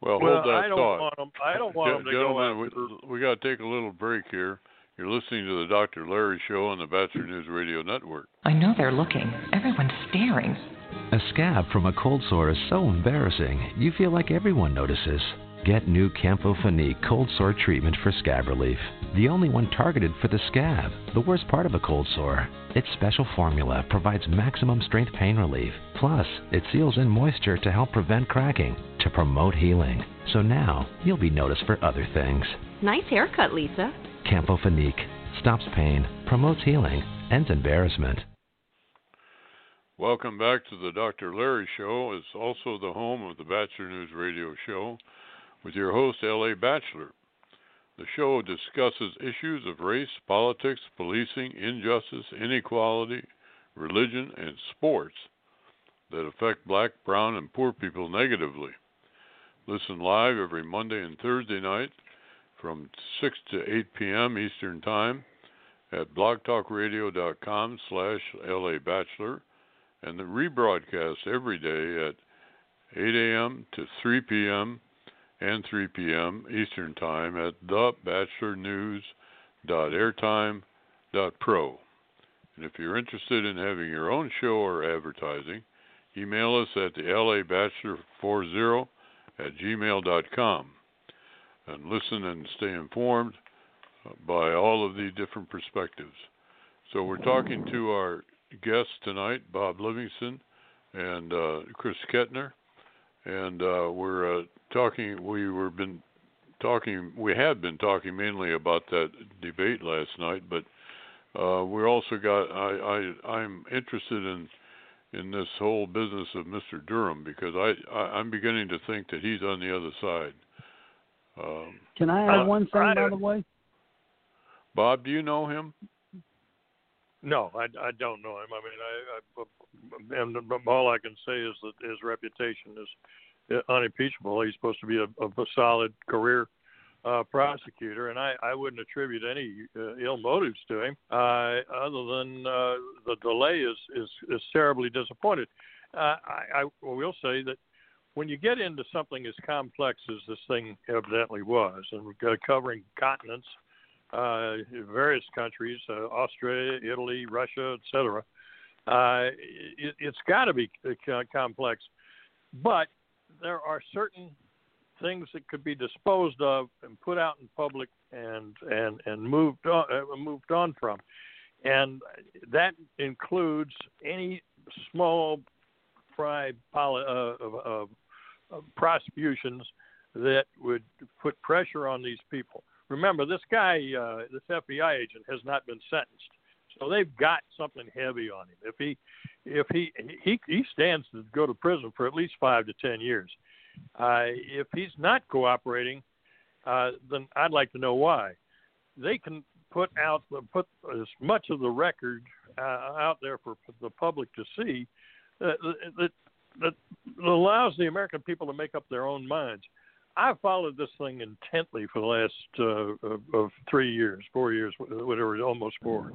Well, well, hold that I don't thought. want them. I don't want them to go Gentlemen, after. we, we got to take a little break here. You're listening to the Dr. Larry Show on the Batchelor News Radio Network. I know they're looking. Everyone's staring. A scab from a cold sore is so embarrassing, you feel like everyone notices. Get new Campho-Phenique cold sore treatment for scab relief. The only one targeted for the scab, the worst part of a cold sore. Its special formula provides maximum strength pain relief. Plus, it seals in moisture to help prevent cracking, to promote healing. So now, you'll be noticed for other things. Nice haircut, Lisa. Campho-Phenique stops pain, promotes healing, ends embarrassment. Welcome back to the Dr. Larry Show. It's also the home of the Batchelor News Radio Show with your host, L.A. Batchelor. The show discusses issues of race, politics, policing, injustice, inequality, religion, and sports that affect black, brown, and poor people negatively. Listen live every Monday and Thursday night from 6 to 8 p.m. Eastern Time at blogtalkradio.com slash labatchelor and the rebroadcast every day at 8 a.m. to 3 p.m. and 3 p.m. Eastern Time at thebatchelornews.airtime.pro. And if you're interested in having your own show or advertising, email us at the labatchelor40 at gmail.com and listen and stay informed by all of the different perspectives. So we're talking to our guests tonight, Bob Livingston and uh, Chris Kettner, and uh, we're uh, talking. We were been talking. We had been talking mainly about that debate last night, but uh, we also got. I, I I'm interested in in this whole business of Mr. Durham because I, I I'm beginning to think that he's on the other side. Um, Can I add one thing, by the way? Bob, do you know him? No, I, I don't know him. I mean, I, I and all I can say is that his reputation is unimpeachable. He's supposed to be a, a solid career uh, prosecutor, and I, I wouldn't attribute any uh, ill motives to him, uh, other than uh, the delay is, is is terribly disappointed. Uh, I, I will say that when you get into something as complex as this thing evidently was, and covering continents, uh, various countries, uh, Australia, Italy, Russia, etc., uh, it, it's got to be complex. But there are certain things that could be disposed of and put out in public and and and moved on, uh, moved on from, and that includes any small fry poly, uh, of, of prosecutions that would put pressure on these people. Remember, this guy, uh, this FBI agent, has not been sentenced, so they've got something heavy on him. If he, if he, he, he stands to go to prison for at least five to ten years. Uh, if he's not cooperating, uh, then I'd like to know why. They can put out put as much of the record uh, out there for the public to see that, that that allows the American people to make up their own minds. I've followed this thing intently for the last uh, of, of three years, four years, whatever, almost four,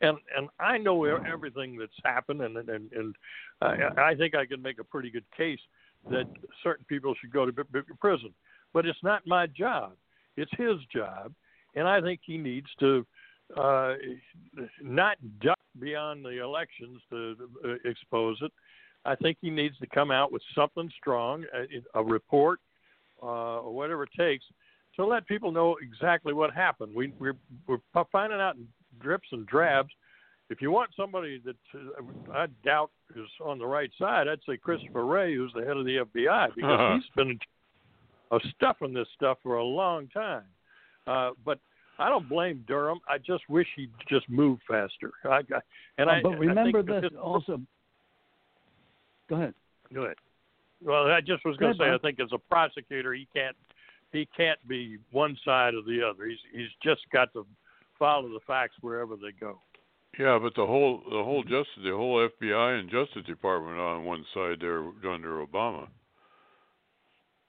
and and I know everything that's happened, and and and I, I think I can make a pretty good case that certain people should go to b- b- prison. But it's not my job; it's his job, and I think he needs to uh, not duck beyond the elections to uh, expose it. I think he needs to come out with something strong, a, a report, uh, or whatever it takes, to let people know exactly what happened. We, we're, we're finding out in drips and drabs. If you want somebody that uh, I doubt is on the right side, I'd say Christopher Wray, who's the head of the FBI, because Uh-huh. he's been uh, stuffing this stuff for a long time. Uh, but I don't blame Durham. I just wish he'd just move faster. I, I, and Uh, I, but I remember think this that also. Go ahead. Go ahead. Well, I just was going to say, ahead, I think as a prosecutor, he can't he can't be one side or the other. He's he's just got to follow the facts wherever they go. Yeah, but the whole the whole justice the whole FBI and Justice Department on one side there under Obama.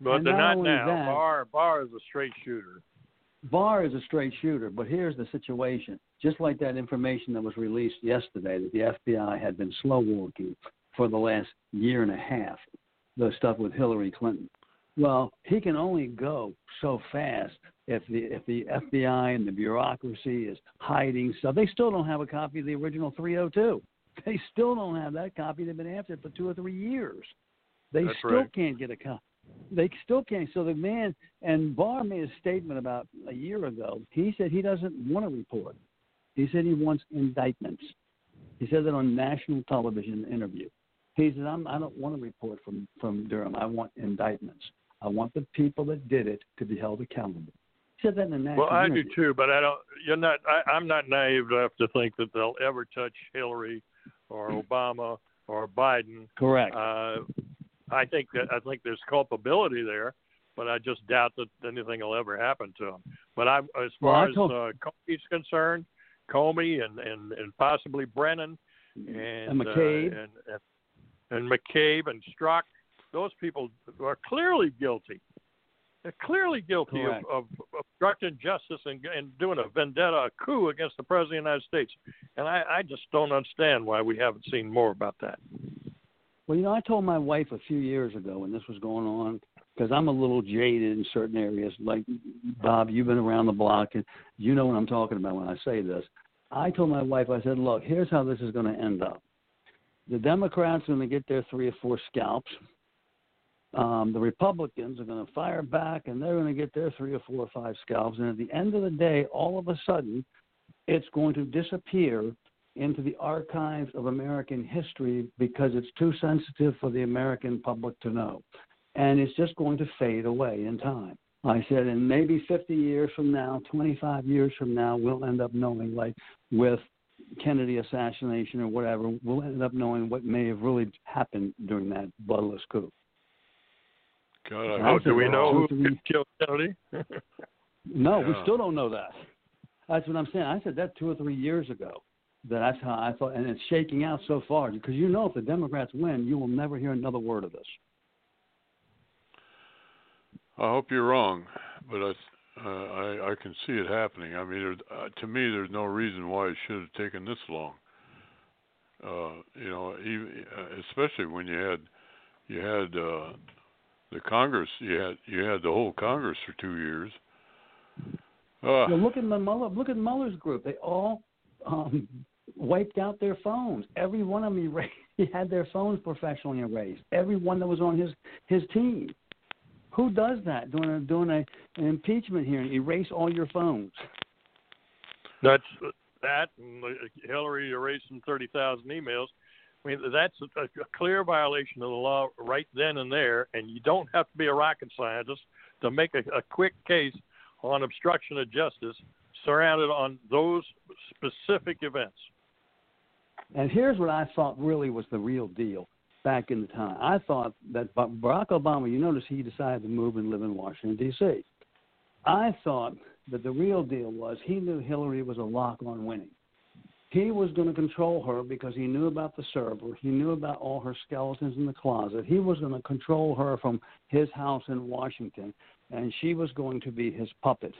But And they're not not now. that- Barr Barr is a straight shooter. Barr is a straight shooter, but here's the situation. just like that information that was released yesterday that the FBI had been slow walking for the last year and a half, the stuff with Hillary Clinton. Well, he can only go so fast if the if the FBI and the bureaucracy is hiding stuff. They still don't have a copy of the original 302. They still don't have that copy. They've been after it for two or three years. They That's still right. can't get a copy. They still can't. So the man and Barr made a statement about a year ago. He said he doesn't want to report. He said he wants indictments. He said that on national television interview. He said, I'm, I don't want to report from, from Durham. I want indictments. I want the people that did it to be held accountable. He said that in a national Well, I do too, but I don't. You're not. I, I'm not naive enough to think that they'll ever touch Hillary or Obama or Biden. Correct. Uh, I think that I think there's culpability there, but I just doubt that anything will ever happen to them. But I, as Well, far I told- as uh, Comey's concerned, Comey and and and possibly Brennan and And McCabe. uh, and, and and McCabe and Strzok, those people are clearly guilty. They're clearly guilty of, of obstructing justice and, and doing a vendetta, a coup against the president of the United States. And I, I just don't understand why we haven't seen more about that. Well, you know, I told my wife a few years ago when this was going on, because I'm a little jaded in certain areas. Like Bob, you've been around the block, and you know what I'm talking about when I say this. I told my wife, I said, look, here's how this is going to end up. The Democrats are going to get their three or four scalps. Um, the Republicans are going to fire back, and they're going to get their three or four or five scalps. And at the end of the day, all of a sudden, it's going to disappear into the archives of American history because it's too sensitive for the American public to know. And it's just going to fade away in time. I said, and maybe 50 years from now, 25 years from now, we'll end up knowing, like with Kennedy assassination or whatever, we'll end up knowing what may have really happened during that bloodless coup. God, I hope do we know who killed Kennedy? No, we still don't know that. That's what I'm saying. I said that two or three years ago. That that's how I thought, and it's shaking out so far because you know if the Democrats win, you will never hear another word of this. I hope you're wrong, but I, uh, I I can see it happening. I mean, uh, to me, there's no reason why it should have taken this long. Uh, you know, even, uh, especially when you had you had uh, the Congress, you had you had the whole Congress for two years. Uh, Well, look at the Mueller. Look at Mueller's group. They all um, wiped out their phones. Every one of them erased. He had their phones professionally erased. Every one that was on his his team. Who does that during a, during a, an impeachment hearing? Erase all your phones. That's that and Hillary erasing thirty thousand emails. I mean, that's a, a clear violation of the law right then and there, and you don't have to be a rocket scientist to make a, a quick case on obstruction of justice surrounded on those specific events. And here's what I thought really was the real deal back in the time. I thought that Barack Obama, you notice he decided to move and live in Washington, D.C. I thought that the real deal was he knew Hillary was a lock on winning. He was going to control her because he knew about the server. He knew about all her skeletons in the closet. He was going to control her from his house in Washington, and she was going to be his puppet.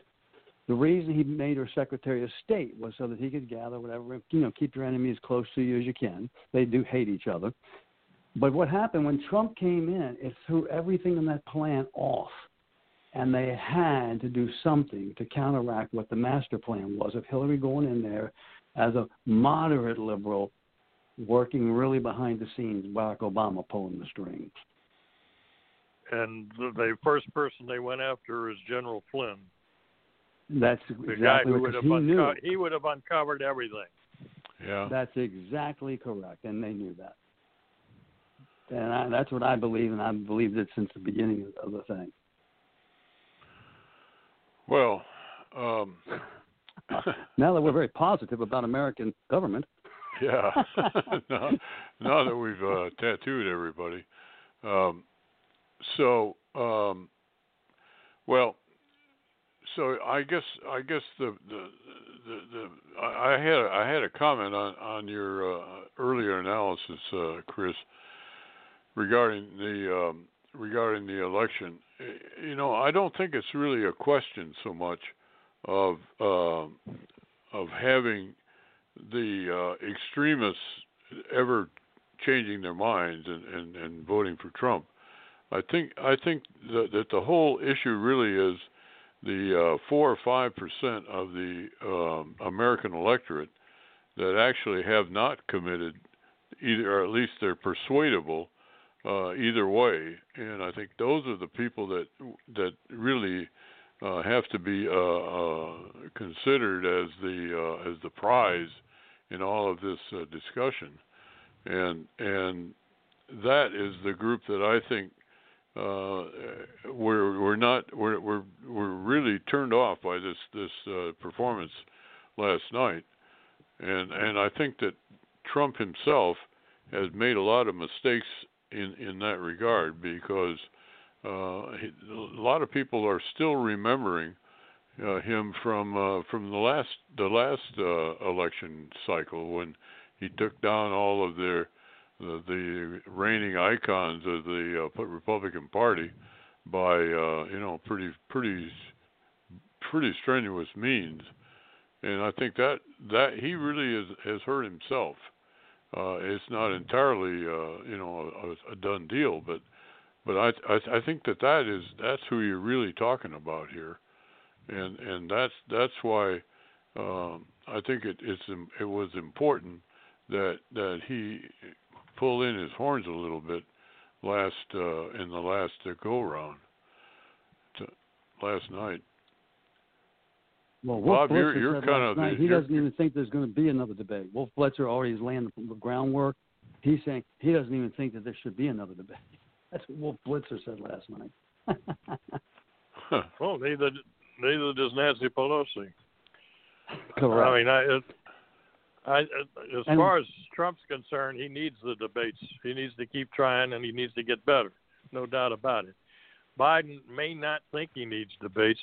The reason he made her Secretary of State was so that he could gather whatever, you know, keep your enemies close to you as you can. They do hate each other. But what happened when Trump came in, it threw everything in that plan off. And they had to do something to counteract what the master plan was of Hillary going in there as a moderate liberal, working really behind the scenes, Barack Obama pulling the strings. And the, the first person they went after is General Flynn, That's the exactly guy who what would have he knew. he would have uncovered everything. yeah. That's exactly correct, and they knew that. And I, that's what I believe, and I've believed it since the beginning of the thing. Well, um, Now that we're very positive about American government, yeah. now, now that we've uh, tattooed everybody, um, so um, well, so I guess I guess the the the, the I had a, I had a comment on on your uh, earlier analysis, uh, Chris, regarding the um, regarding the election. You know, I don't think it's really a question so much of uh, of having the uh, extremists ever changing their minds and, and, and voting for Trump. I think I think that, that the whole issue really is the uh, four or five percent of the um, American electorate that actually have not committed either, or at least they're persuadable uh, either way. And I think those are the people that that really uh, have to be uh, uh, considered as the uh, as the prize in all of this uh, discussion. And and that is the group that I think uh, we're we're not we're we're we're really turned off by this this performance last night, and and I think that Trump himself has made a lot of mistakes in in that regard because a lot of people are still remembering uh, him from uh, from the last the last uh, election cycle when he took down all of their the, the reigning icons of the uh, Republican Party by uh, you know pretty pretty pretty strenuous means, and I think that that he really is, has hurt himself. Uh, it's not entirely uh, you know a, a done deal, but but I, I I think that that is that's who you're really talking about here, and and that's that's why um, I think it it's it was important that that he pull in his horns a little bit last uh, in the last uh, go round last night. Well, Wolf Bob, Blitzer you're you're kind of night the, he doesn't even think there's going to be another debate. Wolf Blitzer already has laying the groundwork. He's saying he doesn't even think that there should be another debate. That's what Wolf Blitzer said last night. Well, neither neither does Nancy Pelosi. Correct. I mean, I, it, I as And- far as Trump's concerned, he needs the debates. He needs to keep trying, and he needs to get better. No doubt about it. Biden may not think he needs debates,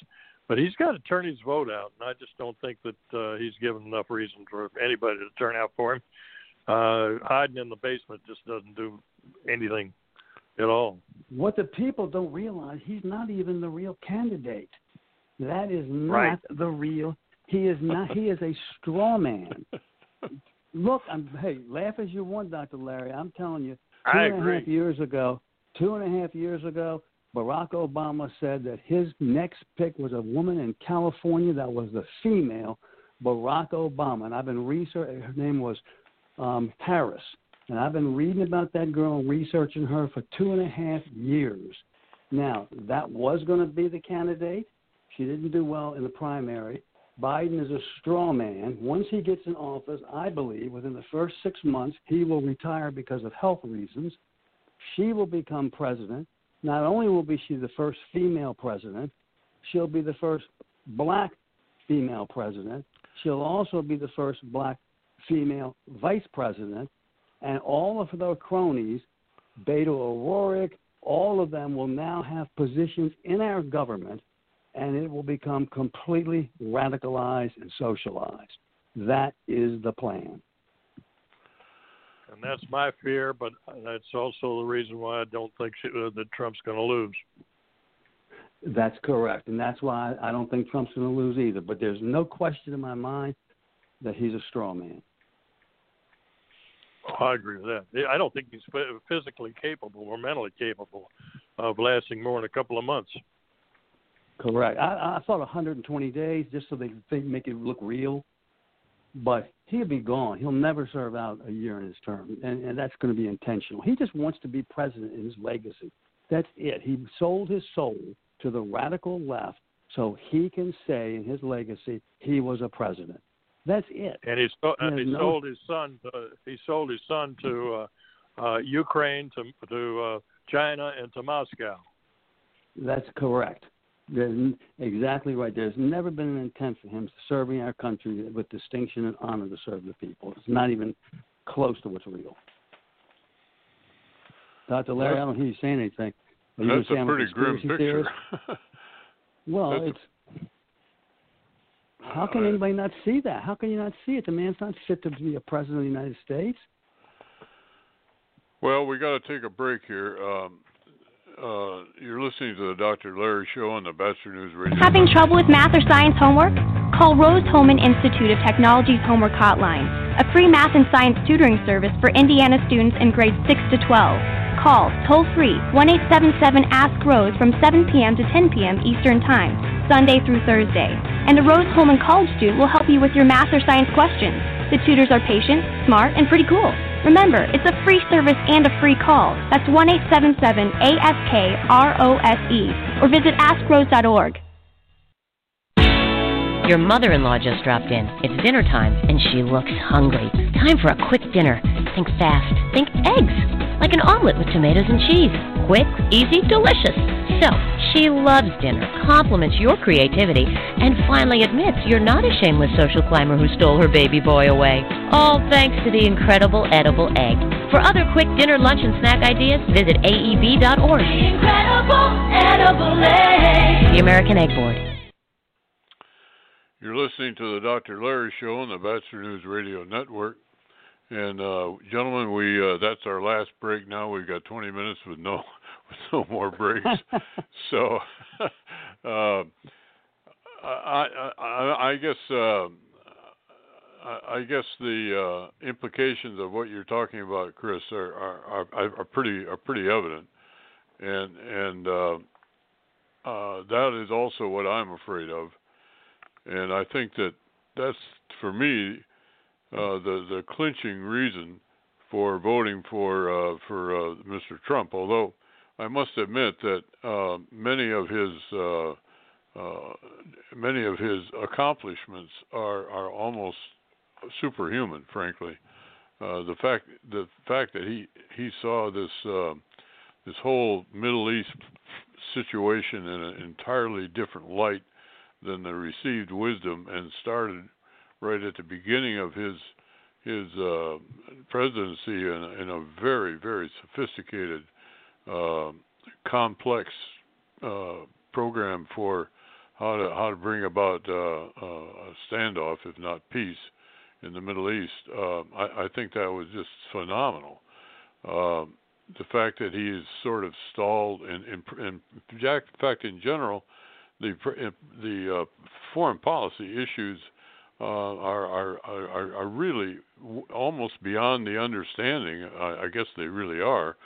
but he's got to turn his vote out, and I just don't think that uh, he's given enough reason for anybody to turn out for him. Uh, hiding in the basement just doesn't do anything at all. What the people don't realize, he's not even the real candidate. That is not Right. the real. He is not. He is a straw man. Look, I'm. Hey, laugh as you want, Doctor Larry. I'm telling you, two I and a half years ago, two and a half years ago, Barack Obama said that his next pick was a woman in California that was the female Barack Obama, and I've been researching. Her name was um, Harris, and I've been reading about that girl and researching her for two and a half years. Now that was going to be the candidate. She didn't do well in the primary. Biden is a straw man. Once he gets in office, I believe within the first six months, he will retire because of health reasons. She will become president. Not only will be she the first female president, she'll be the first black female president. She'll also be the first black female vice president. And all of their cronies, Beto O'Rourke, all of them will now have positions in our government and it will become completely radicalized and socialized. That is the plan. and that's my fear. But that's also the reason why I don't think she, uh, that Trump's going to lose. That's correct. And that's why I don't think Trump's going to lose either. But there's no question in my mind that he's a straw man. Oh, I agree with that. I don't think he's physically capable or mentally capable of lasting more than a couple of months. Correct. I, I thought 120 days just so they think make it look real, but he'll be gone. He'll never serve out a year in his term, and, and that's going to be intentional. He just wants to be president in his legacy. That's it. He sold his soul to the radical left so he can say in his legacy he was a president. That's it. And he, so, He and he no- sold his son. To, he sold his son to uh, uh, Ukraine, to to uh, China, and to Moscow. That's correct. There's n- exactly right. There's never been an intent for him serving our country with distinction and honor to serve the people. It's not even close to what's real. Dr. Larry, I don't hear you saying anything. Are you That's a pretty grim picture. Well, That's it's how can anybody not see that? How can you not see it? The man's not fit to be a president of the United States. Well, we got to take a break here. Um, uh, you're listening to the Dr. Larry Show on the Batchelor News Radio. Having trouble with math or science homework? Call Rose-Hulman Institute of Technology's Homework Hotline, a free math and science tutoring service for Indiana students in grades 6 to 12. Call toll free 1 877 Ask Rose from 7 p.m. to 10 p.m. Eastern Time, Sunday through Thursday. And a Rose-Hulman College student will help you with your math or science questions. The tutors are patient, smart, and pretty cool. Remember, it's a free service and a free call. That's 1 877 ASK ROSE or visit AskRose.org. Your mother in law just dropped in. It's dinner time, and she looks hungry. Time for a quick dinner. Think fast. Think eggs. Like an omelet with tomatoes and cheese. Quick, easy, delicious. So, she loves dinner, compliments your creativity, and finally admits you're not a shameless social climber who stole her baby boy away. All thanks to the incredible edible egg. For other quick dinner, lunch, and snack ideas, visit aeb.org. Incredible edible egg. The American Egg Board. You're listening to the Dr. Larry Show on the Batchelor News Radio Network. And uh, gentlemen, we uh, that's our last break. Now we've got 20 minutes with no with no more breaks. so uh, I, I I guess uh, I, I guess the uh, implications of what you're talking about, Chris, are are, are, are pretty are pretty evident, and and uh, uh, that is also what I'm afraid of and I think that that's for me uh, the the clinching reason for voting for uh, for uh, Mr. Trump. Although I must admit that uh, many of his uh, many of his accomplishments are are almost superhuman, frankly. the fact the fact that he he saw this this whole Middle East situation in an entirely different light than the received wisdom and started right at the beginning of his his uh, presidency in, in, a very very sophisticated, uh, complex uh, program for how to how to bring about uh, uh, a standoff, if not peace, in the Middle East. Uh, I, I, think that was just phenomenal. the fact that he is sort of stalled, and in, in fact, in general, the the uh, foreign policy issues uh, are, are are are really almost beyond the understanding. I, I guess they really are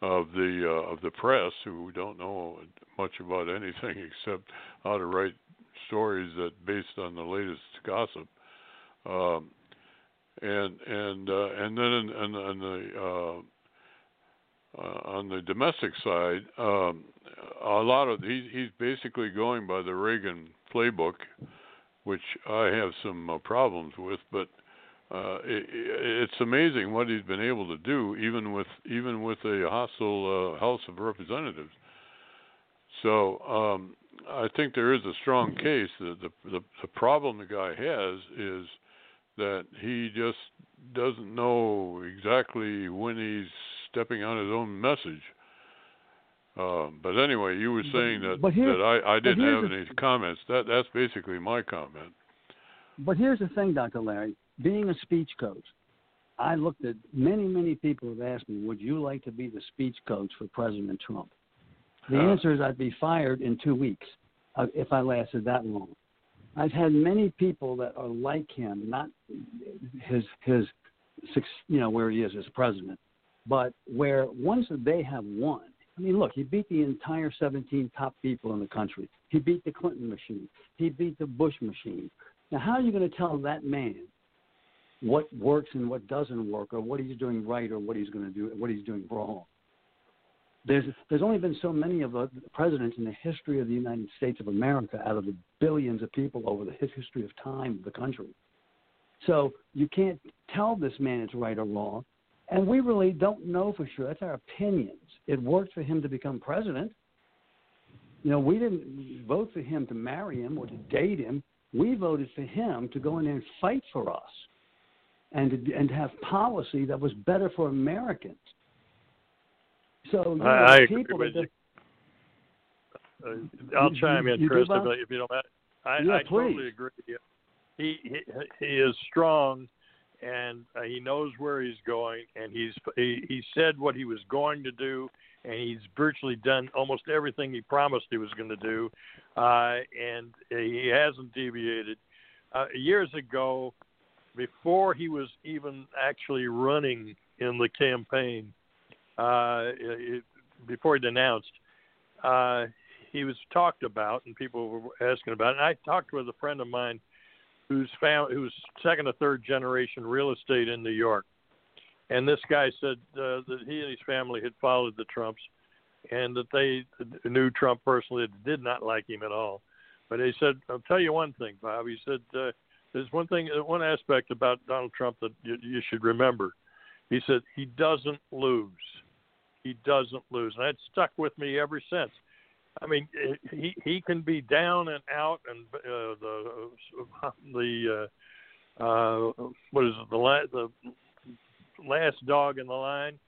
of the uh, of the press who don't know much about anything except how to write stories that based on the latest gossip. Um, and and uh, and then in, in, in the uh, uh, on the domestic side, um, a lot of he, he's basically going by the Reagan playbook, which I have some uh, problems with. But uh, it, it's amazing what he's been able to do, even with even with a hostile uh, House of Representatives. So um, I think there is a strong case that the, the the problem the guy has is that he just doesn't know exactly when he's stepping on his own message. Uh, but anyway, you were saying that that I, I didn't have the, any comments. That that's basically my comment. But here's the thing, Dr. Larry. Being a speech coach, I looked at many many people have asked me, "Would you like to be the speech coach for President Trump?" The uh, answer is I'd be fired in two weeks uh, if I lasted that long. I've had many people that are like him, not his his, you know, where he is as president, but where once they have won, I mean, look, he beat the entire 17 top people in the country. He beat the Clinton machine. He beat the Bush machine. Now, how are you going to tell that man what works and what doesn't work, or what he's doing right, or what he's going to do, what he's doing wrong? There's there's only been so many of the presidents in the history of the United States of America out of the billions of people over the history of time of the country. So you can't tell this man it's right or wrong. And we really don't know for sure. That's our opinions. It worked for him to become president. You know, we didn't vote for him to marry him or to date him. We voted for him to go in there and fight for us and to, and to have policy that was better for Americans. So you know, I, I agree people with that, you. Uh, I'll You- chime in, Chris, if, if you don't mind. I, Yeah, I totally agree. He, he he is strong and uh, he knows where he's going, and he's he, he said what he was going to do, and he's virtually done almost everything he promised he was going to do, uh, and he hasn't deviated. Uh, years ago, before he was even actually running in the campaign, uh, it, before he denounced, uh, he was talked about, and people were asking about it. And I talked with a friend of mine who's found who's second or third generation real estate in New York, and this guy said uh, that he and his family had followed the Trumps, and that they knew Trump personally, did not like him at all. But he said, "I'll tell you one thing, Bob." He said, uh, "There's one thing, one aspect about Donald Trump that you, you should remember." He said, "He doesn't lose. He doesn't lose," and that stuck with me ever since. I mean, he he can be down and out, and uh, the the uh, uh, what is it the la- the last dog in the line,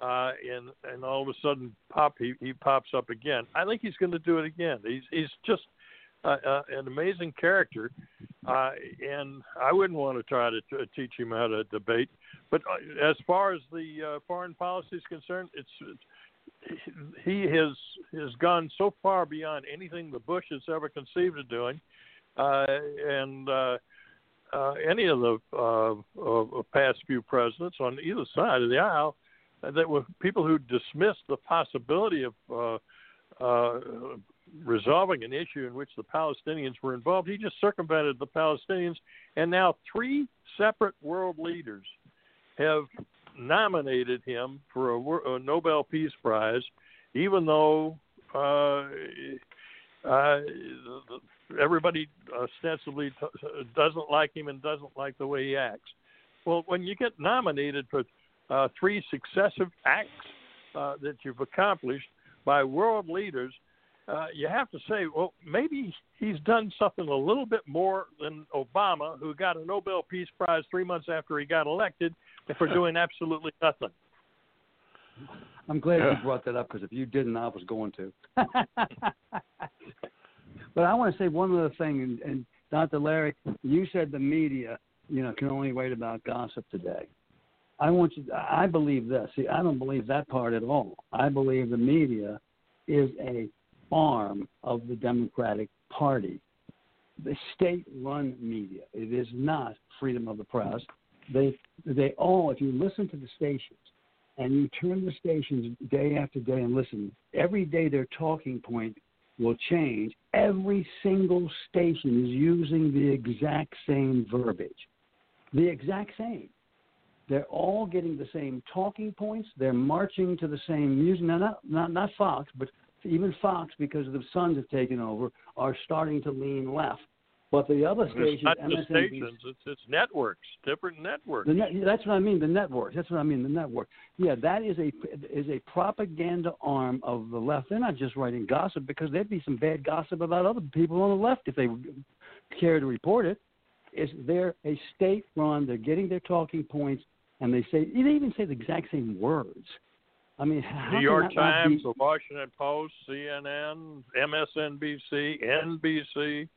uh, and and all of a sudden pop he he pops up again. I think he's going to do it again. He's he's just uh, uh, an amazing character, uh, and I wouldn't want to try to t- teach him how to debate. But uh, as far as the uh, foreign policy is concerned, it's, it's he has has gone so far beyond anything the Bush has ever conceived of doing, uh, and uh, uh, any of the uh, uh, past few presidents on either side of the aisle uh, that were people who dismissed the possibility of uh, uh, resolving an issue in which the Palestinians were involved. He just circumvented the Palestinians, and now three separate world leaders have nominated him for a, a Nobel Peace Prize, even though uh, uh, everybody ostensibly t- doesn't like him and doesn't like the way he acts. Well, when you get nominated for uh, three successive acts uh, that you've accomplished by world leaders, uh, you have to say, well, maybe he's done something a little bit more than Obama, who got a Nobel Peace Prize three months after he got elected for doing absolutely nothing. I'm glad yeah. you brought that up because if you didn't, I was going to. but I want to say one other thing, and, and Dr. Larry, you said the media, you know, can only write about gossip today. I want you. I believe this. See, I don't believe that part at all. I believe the media is a arm of the Democratic Party. The state-run media. It is not freedom of the press. They they all. If you listen to the stations and you turn the stations day after day and listen, every day their talking point will change. Every single station is using the exact same verbiage, the exact same. They're all getting the same talking points. They're marching to the same music. Now, not not not Fox, but even Fox, because the sons have taken over, are starting to lean left. But the other stations, it's not MSNBC, the stations, it's, it's networks, different networks. Net, that's what I mean. The networks. That's what I mean. The network. Yeah, that is a is a propaganda arm of the left. They're not just writing gossip because there'd be some bad gossip about other people on the left if they care to report it. Is they're a state run. They're getting their talking points, and they say they even say the exact same words. I mean, New York Times, the Washington Post, CNN, MSNBC, NBC,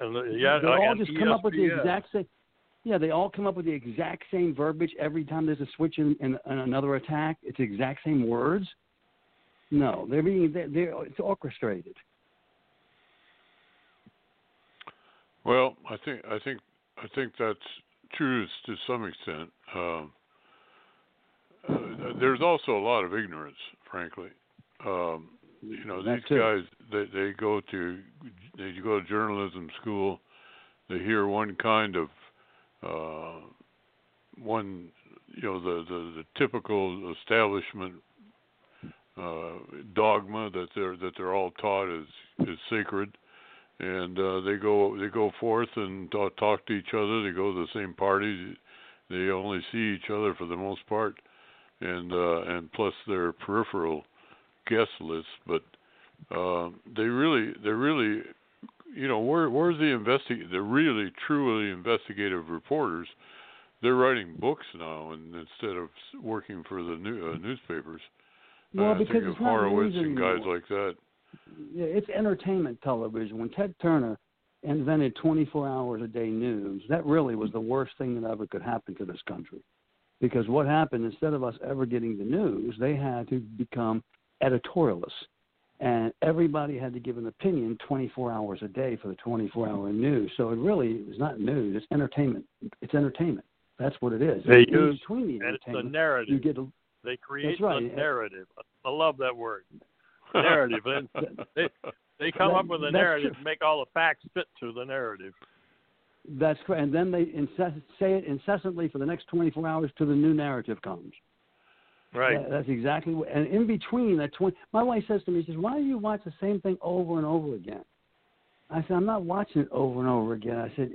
and the, yeah, they all just ESPN. come up with the exact same. Yeah, they all come up with the exact same verbiage every time there's a switch in, in, in another attack. It's the exact same words. No, they're being they're, they're it's orchestrated. Well, I think I think I think that's true to some extent. Um, uh, there's also a lot of ignorance, frankly. Um, you know, these guys they they go to they go to journalism school. They hear one kind of uh, one, you know, the the, the typical establishment uh, dogma that they're that they're all taught is is sacred, and uh, they go they go forth and talk, talk to each other. They go to the same parties. They only see each other for the most part and uh, and plus their peripheral guest list. But uh, they really, they're really, you know, where where's the investig the really truly investigative reporters? They're writing books now, and instead of working for the new, uh, newspapers. Well, because think of Horowitz and guys like that. Yeah, it's entertainment television. When Ted Turner invented 24 hours a day news, that really was the worst thing that ever could happen to this country. Because what happened, instead of us ever getting the news, they had to become editorialists. And everybody had to give an opinion 24 hours a day for the 24 hour news. So it really is not news, it's entertainment. It's entertainment. That's what it is. They In use, between the and it's entertainment, narrative. you get a, They create right. the narrative. I love that word. Narrative. They they come That- up with a narrative, true. make all the facts fit to the narrative. That's correct. And then they incess- say it incessantly for the next 24 hours till the new narrative comes. Right. That- that's exactly what. And in between that 20, my wife says to me, she says, "Why do you watch the same thing over and over again?" I said, "I'm not watching it over and over again." I said,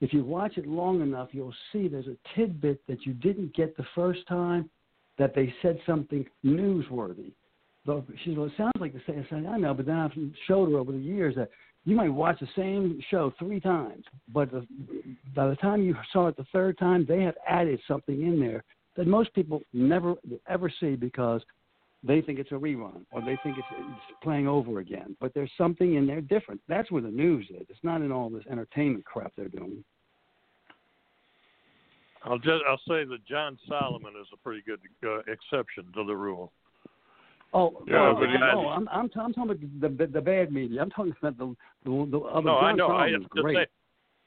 "If you watch it long enough, you'll see there's a tidbit that you didn't get the first time, that they said something newsworthy." Though she said, "Well, it sounds like the same." I said, "I know," but then I've showed her over the years that you might watch the same show three times, but the, by the time you saw it the third time, they have added something in there that most people never ever see because they think it's a rerun or they think it's, it's playing over again. But there's something in there different. That's where the news is. It's not in all this entertainment crap they're doing. I'll just I'll say that John Solomon is a pretty good uh, exception to the rule. Oh, Yeah, oh, but he- oh, I'm, I'm, I'm talking about the, the the bad media. I'm talking about the the, the other. no, John I know. I Solomon's just great. say,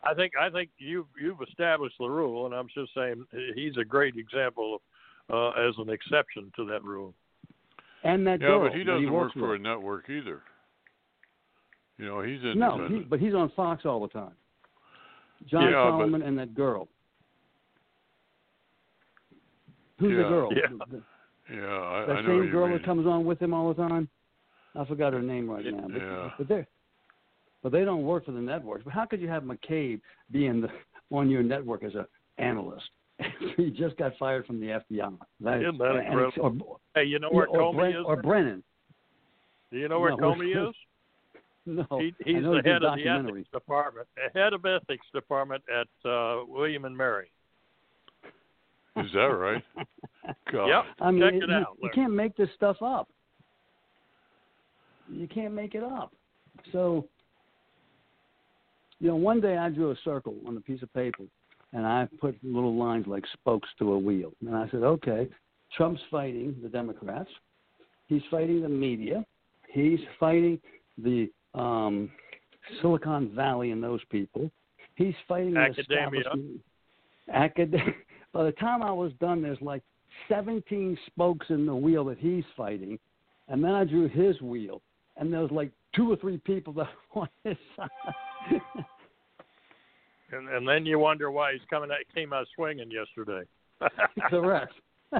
I think I think you've you've established the rule, and I'm just saying he's a great example uh, as an exception to that rule. and that yeah, girl but he doesn't work works for a network either. You know, he's in No, he, but he's on Fox all the time. John Yeah, but- and that girl. Who's the girl? Yeah. The- yeah, I, that I same what girl mean. that comes on with him all the time. I forgot her name right now. But, Yeah. but they but they don't work for the networks. But how could you have McCabe being the, on your network as an analyst? he just got fired from the FBI. That, Isn't that incredible? Or, Hey, you know where or, Comey Bren- is? or Brennan. Do you know where No, Comey is? No, He, he's the head of the ethics department, head of ethics department at uh, William and Mary. Is that right? God. Yep. I mean, Check it- it you, out. you Larry. can't make this stuff up. You can't make it up. So, you know, one day I drew a circle on a piece of paper, and I put little lines like spokes to a wheel. And I said, okay, Trump's fighting the Democrats. He's fighting the media. He's fighting the um, Silicon Valley and those people. He's fighting the Academia. establishment. Acad- By the time I was done, there's like 17 spokes in the wheel that he's fighting, and then I drew his wheel, and there was like two or three people that were on his side. And, and then you wonder why he's coming out, came out swinging yesterday. Correct.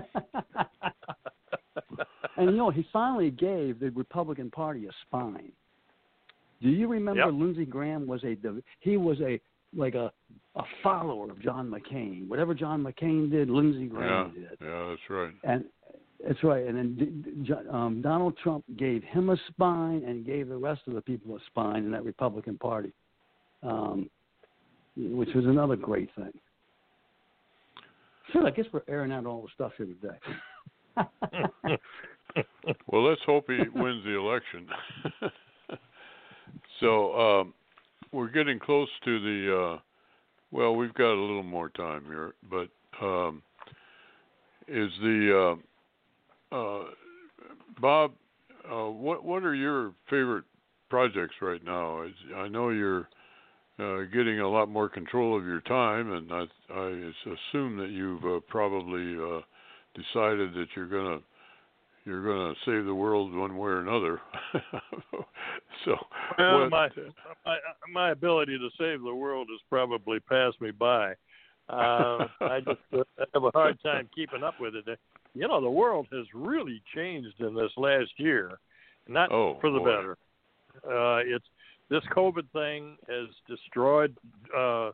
and you know, he finally gave the Republican Party a spine. Do you remember Yep. Lindsey Graham was a he was a like a a follower of John McCain. Whatever John McCain did, Lindsey Yeah, Graham did. yeah, that's right. And that's right. And then D- D- um, Donald Trump gave him a spine and gave the rest of the people a spine in that Republican Party, um, which was another great thing. Sure, I guess we're airing out all the stuff here today. Well, let's hope he wins the election. so um, we're getting close to the. Uh, well, we've got a little more time here, but um, is the uh, uh, Bob? Uh, what what are your favorite projects right now? I know you're uh, getting a lot more control of your time, and I I assume that you've uh, probably uh, decided that you're gonna you're going to save the world one way or another. so, Well, what, my, my my ability to save the world has probably passed me by. Uh, I just uh, have a hard time keeping up with it. You know, the world has really changed in this last year, not Oh, for the boy. better. Uh, it's this COVID thing has destroyed uh,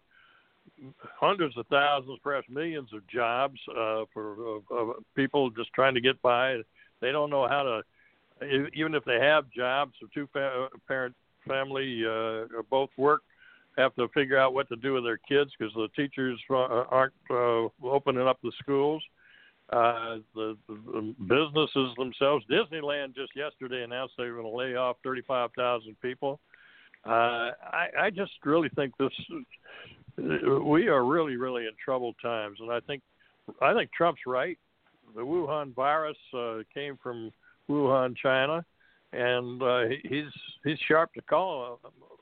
hundreds of thousands, perhaps millions of jobs uh, for uh, people just trying to get by. They don't know how to, even if they have jobs, or two fa- parent family uh, both work, have to figure out what to do with their kids because the teachers uh, aren't uh, opening up the schools. Uh, the, the businesses themselves, Disneyland just yesterday announced they were going to lay off 35,000 people. Uh, I, I just really think this. We are really, really in troubled times, and I think, I think Trump's right. The Wuhan virus uh, came from Wuhan, China, and uh, he's he's sharp to call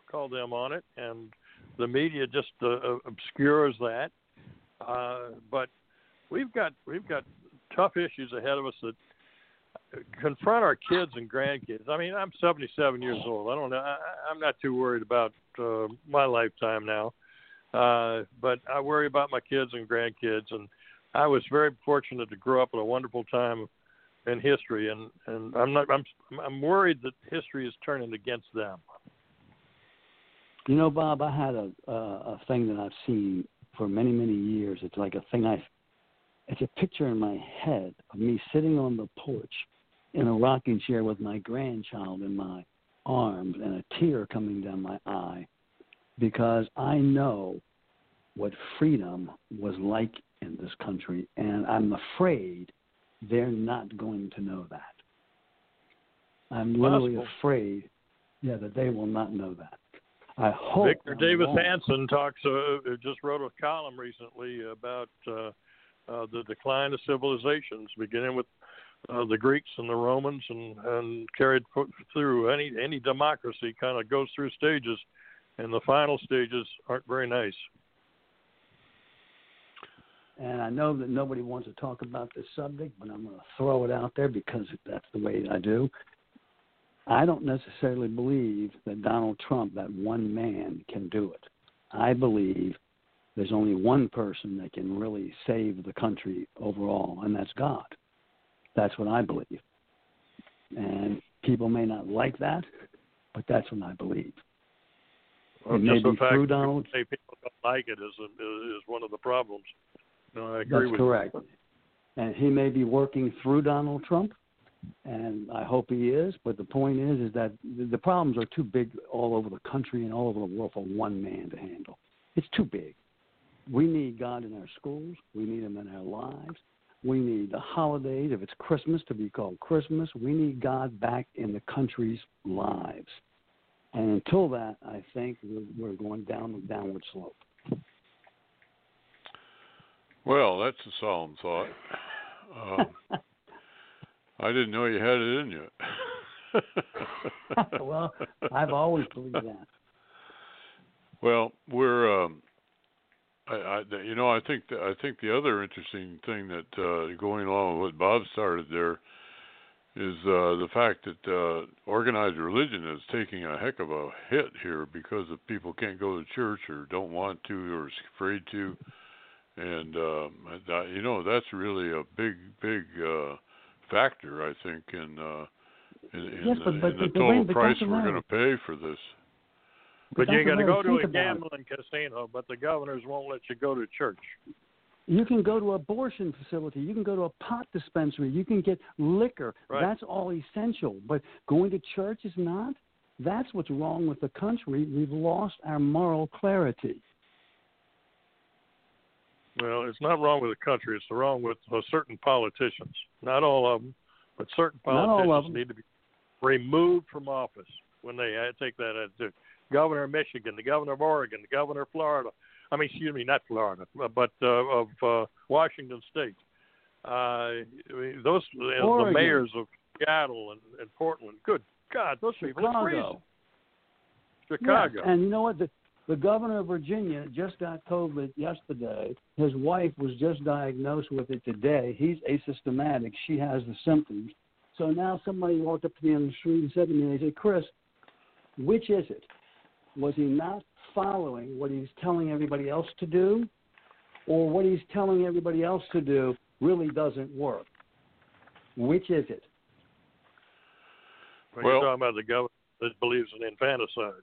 call them on it, and the media just uh, obscures that. Uh, but we've got we've got tough issues ahead of us that confront our kids and grandkids. I mean, I'm 77 years old. I don't know. I, I'm not too worried about uh, my lifetime now, uh, but I worry about my kids and grandkids. And I was very fortunate to grow up in a wonderful time in history, and and I'm not. I'm I'm worried that history is turning against them. You know, Bob, I had a uh, a thing that I've seen for many many years. It's like a thing I it's a picture in my head of me sitting on the porch in a rocking chair with my grandchild in my arms and a tear coming down my eye because I know what freedom was like in this country, and I'm afraid they're not going to know that. I'm literally Possible. afraid, yeah, that they will not know that. I hope Victor I'm Davis wrong. Hanson talks. Uh, uh, just wrote a column recently about uh, uh, the decline of civilizations, beginning with uh, the Greeks and the Romans, and, and carried through. Any any democracy kind of goes through stages, and the final stages aren't very nice. And I know that nobody wants to talk about this subject, but I'm going to throw it out there because that's the way I do. I don't necessarily believe that Donald Trump, that one man, can do it. I believe there's only one person that can really save the country overall, and that's God. That's what I believe. And people may not like that, but that's what I believe. Well, it may just the be fact through Donald say people don't like it is a, is one of the problems. No, I agree That's with correct. you. And he may be working through Donald Trump, and I hope he is. But the point is, is that the problems are too big all over the country and all over the world for one man to handle. It's too big. We need God in our schools. We need Him in our lives. We need the holidays, if it's Christmas, to be called Christmas. We need God back in the country's lives. And until that, I think we're, going down the downward slope. Well, that's a solemn thought. Um, I didn't know you had it in you. well, I've always believed that. Well, we're. Um, I, I, you know, I think that, I think the other interesting thing that uh, going along with what Bob started there is uh, the fact that uh, organized religion is taking a heck of a hit here because of people can't go to church or don't want to or is afraid to, and um, that, you know that's really a big big uh, factor I think in uh, in, in, Yes, but- the, but- in the but total but price we're going to pay for this. But But you got to go to a it. gambling casino, but the governors won't let you go to church. You can go to abortion facility. You can go to a pot dispensary. You can get liquor. Right. That's all essential. But going to church is not. That's what's wrong with the country. We've lost our moral clarity. Well, it's not wrong with the country. It's wrong with uh, certain politicians. Not all of them, but certain Not all of politicians them. need to be removed from office when they uh, take that attitude. Governor of Michigan, the governor of Oregon, the governor of Florida. I mean, excuse me, not Florida, but uh, of uh, Washington State. Uh, I mean, those uh, the mayors of Seattle and, and Portland. Good God, those people are crazy. Chicago. Chicago. Yes, and you know what? The, the governor of Virginia just got COVID yesterday. His wife was just diagnosed with it today. He's asymptomatic. She has the symptoms. So now somebody walked up to me on the street and said to me, they said, Chris, which is it? Was he not following what he's telling everybody else to do? Or what he's telling everybody else to do really doesn't work? Which is it? When Well- you're talking about the governor that believes in infanticide.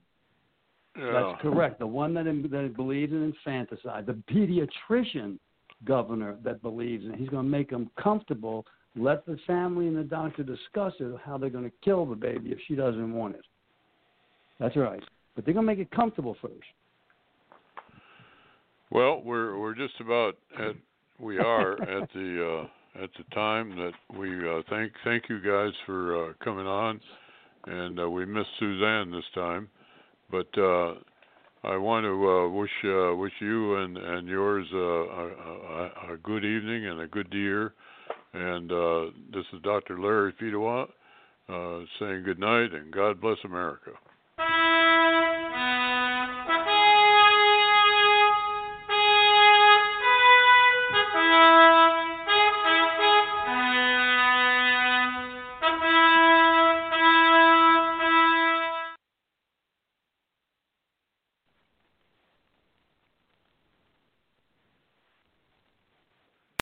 That's correct. The one that, that believes in infanticide, the pediatrician governor that believes in it. He's going to make them comfortable. Let the family and the doctor discuss it, how they're going to kill the baby if she doesn't want it. That's right. But they're to make it comfortable first. Well, we're we're just about at we are at the uh, at the time that we uh, thank thank you guys for uh, coming on, and uh, we missed Suzanne this time, But uh, I want to uh, wish wish you and and yours a, a, a good evening and a good year. And this is Dr. Larry Fedewa saying good night and God bless America.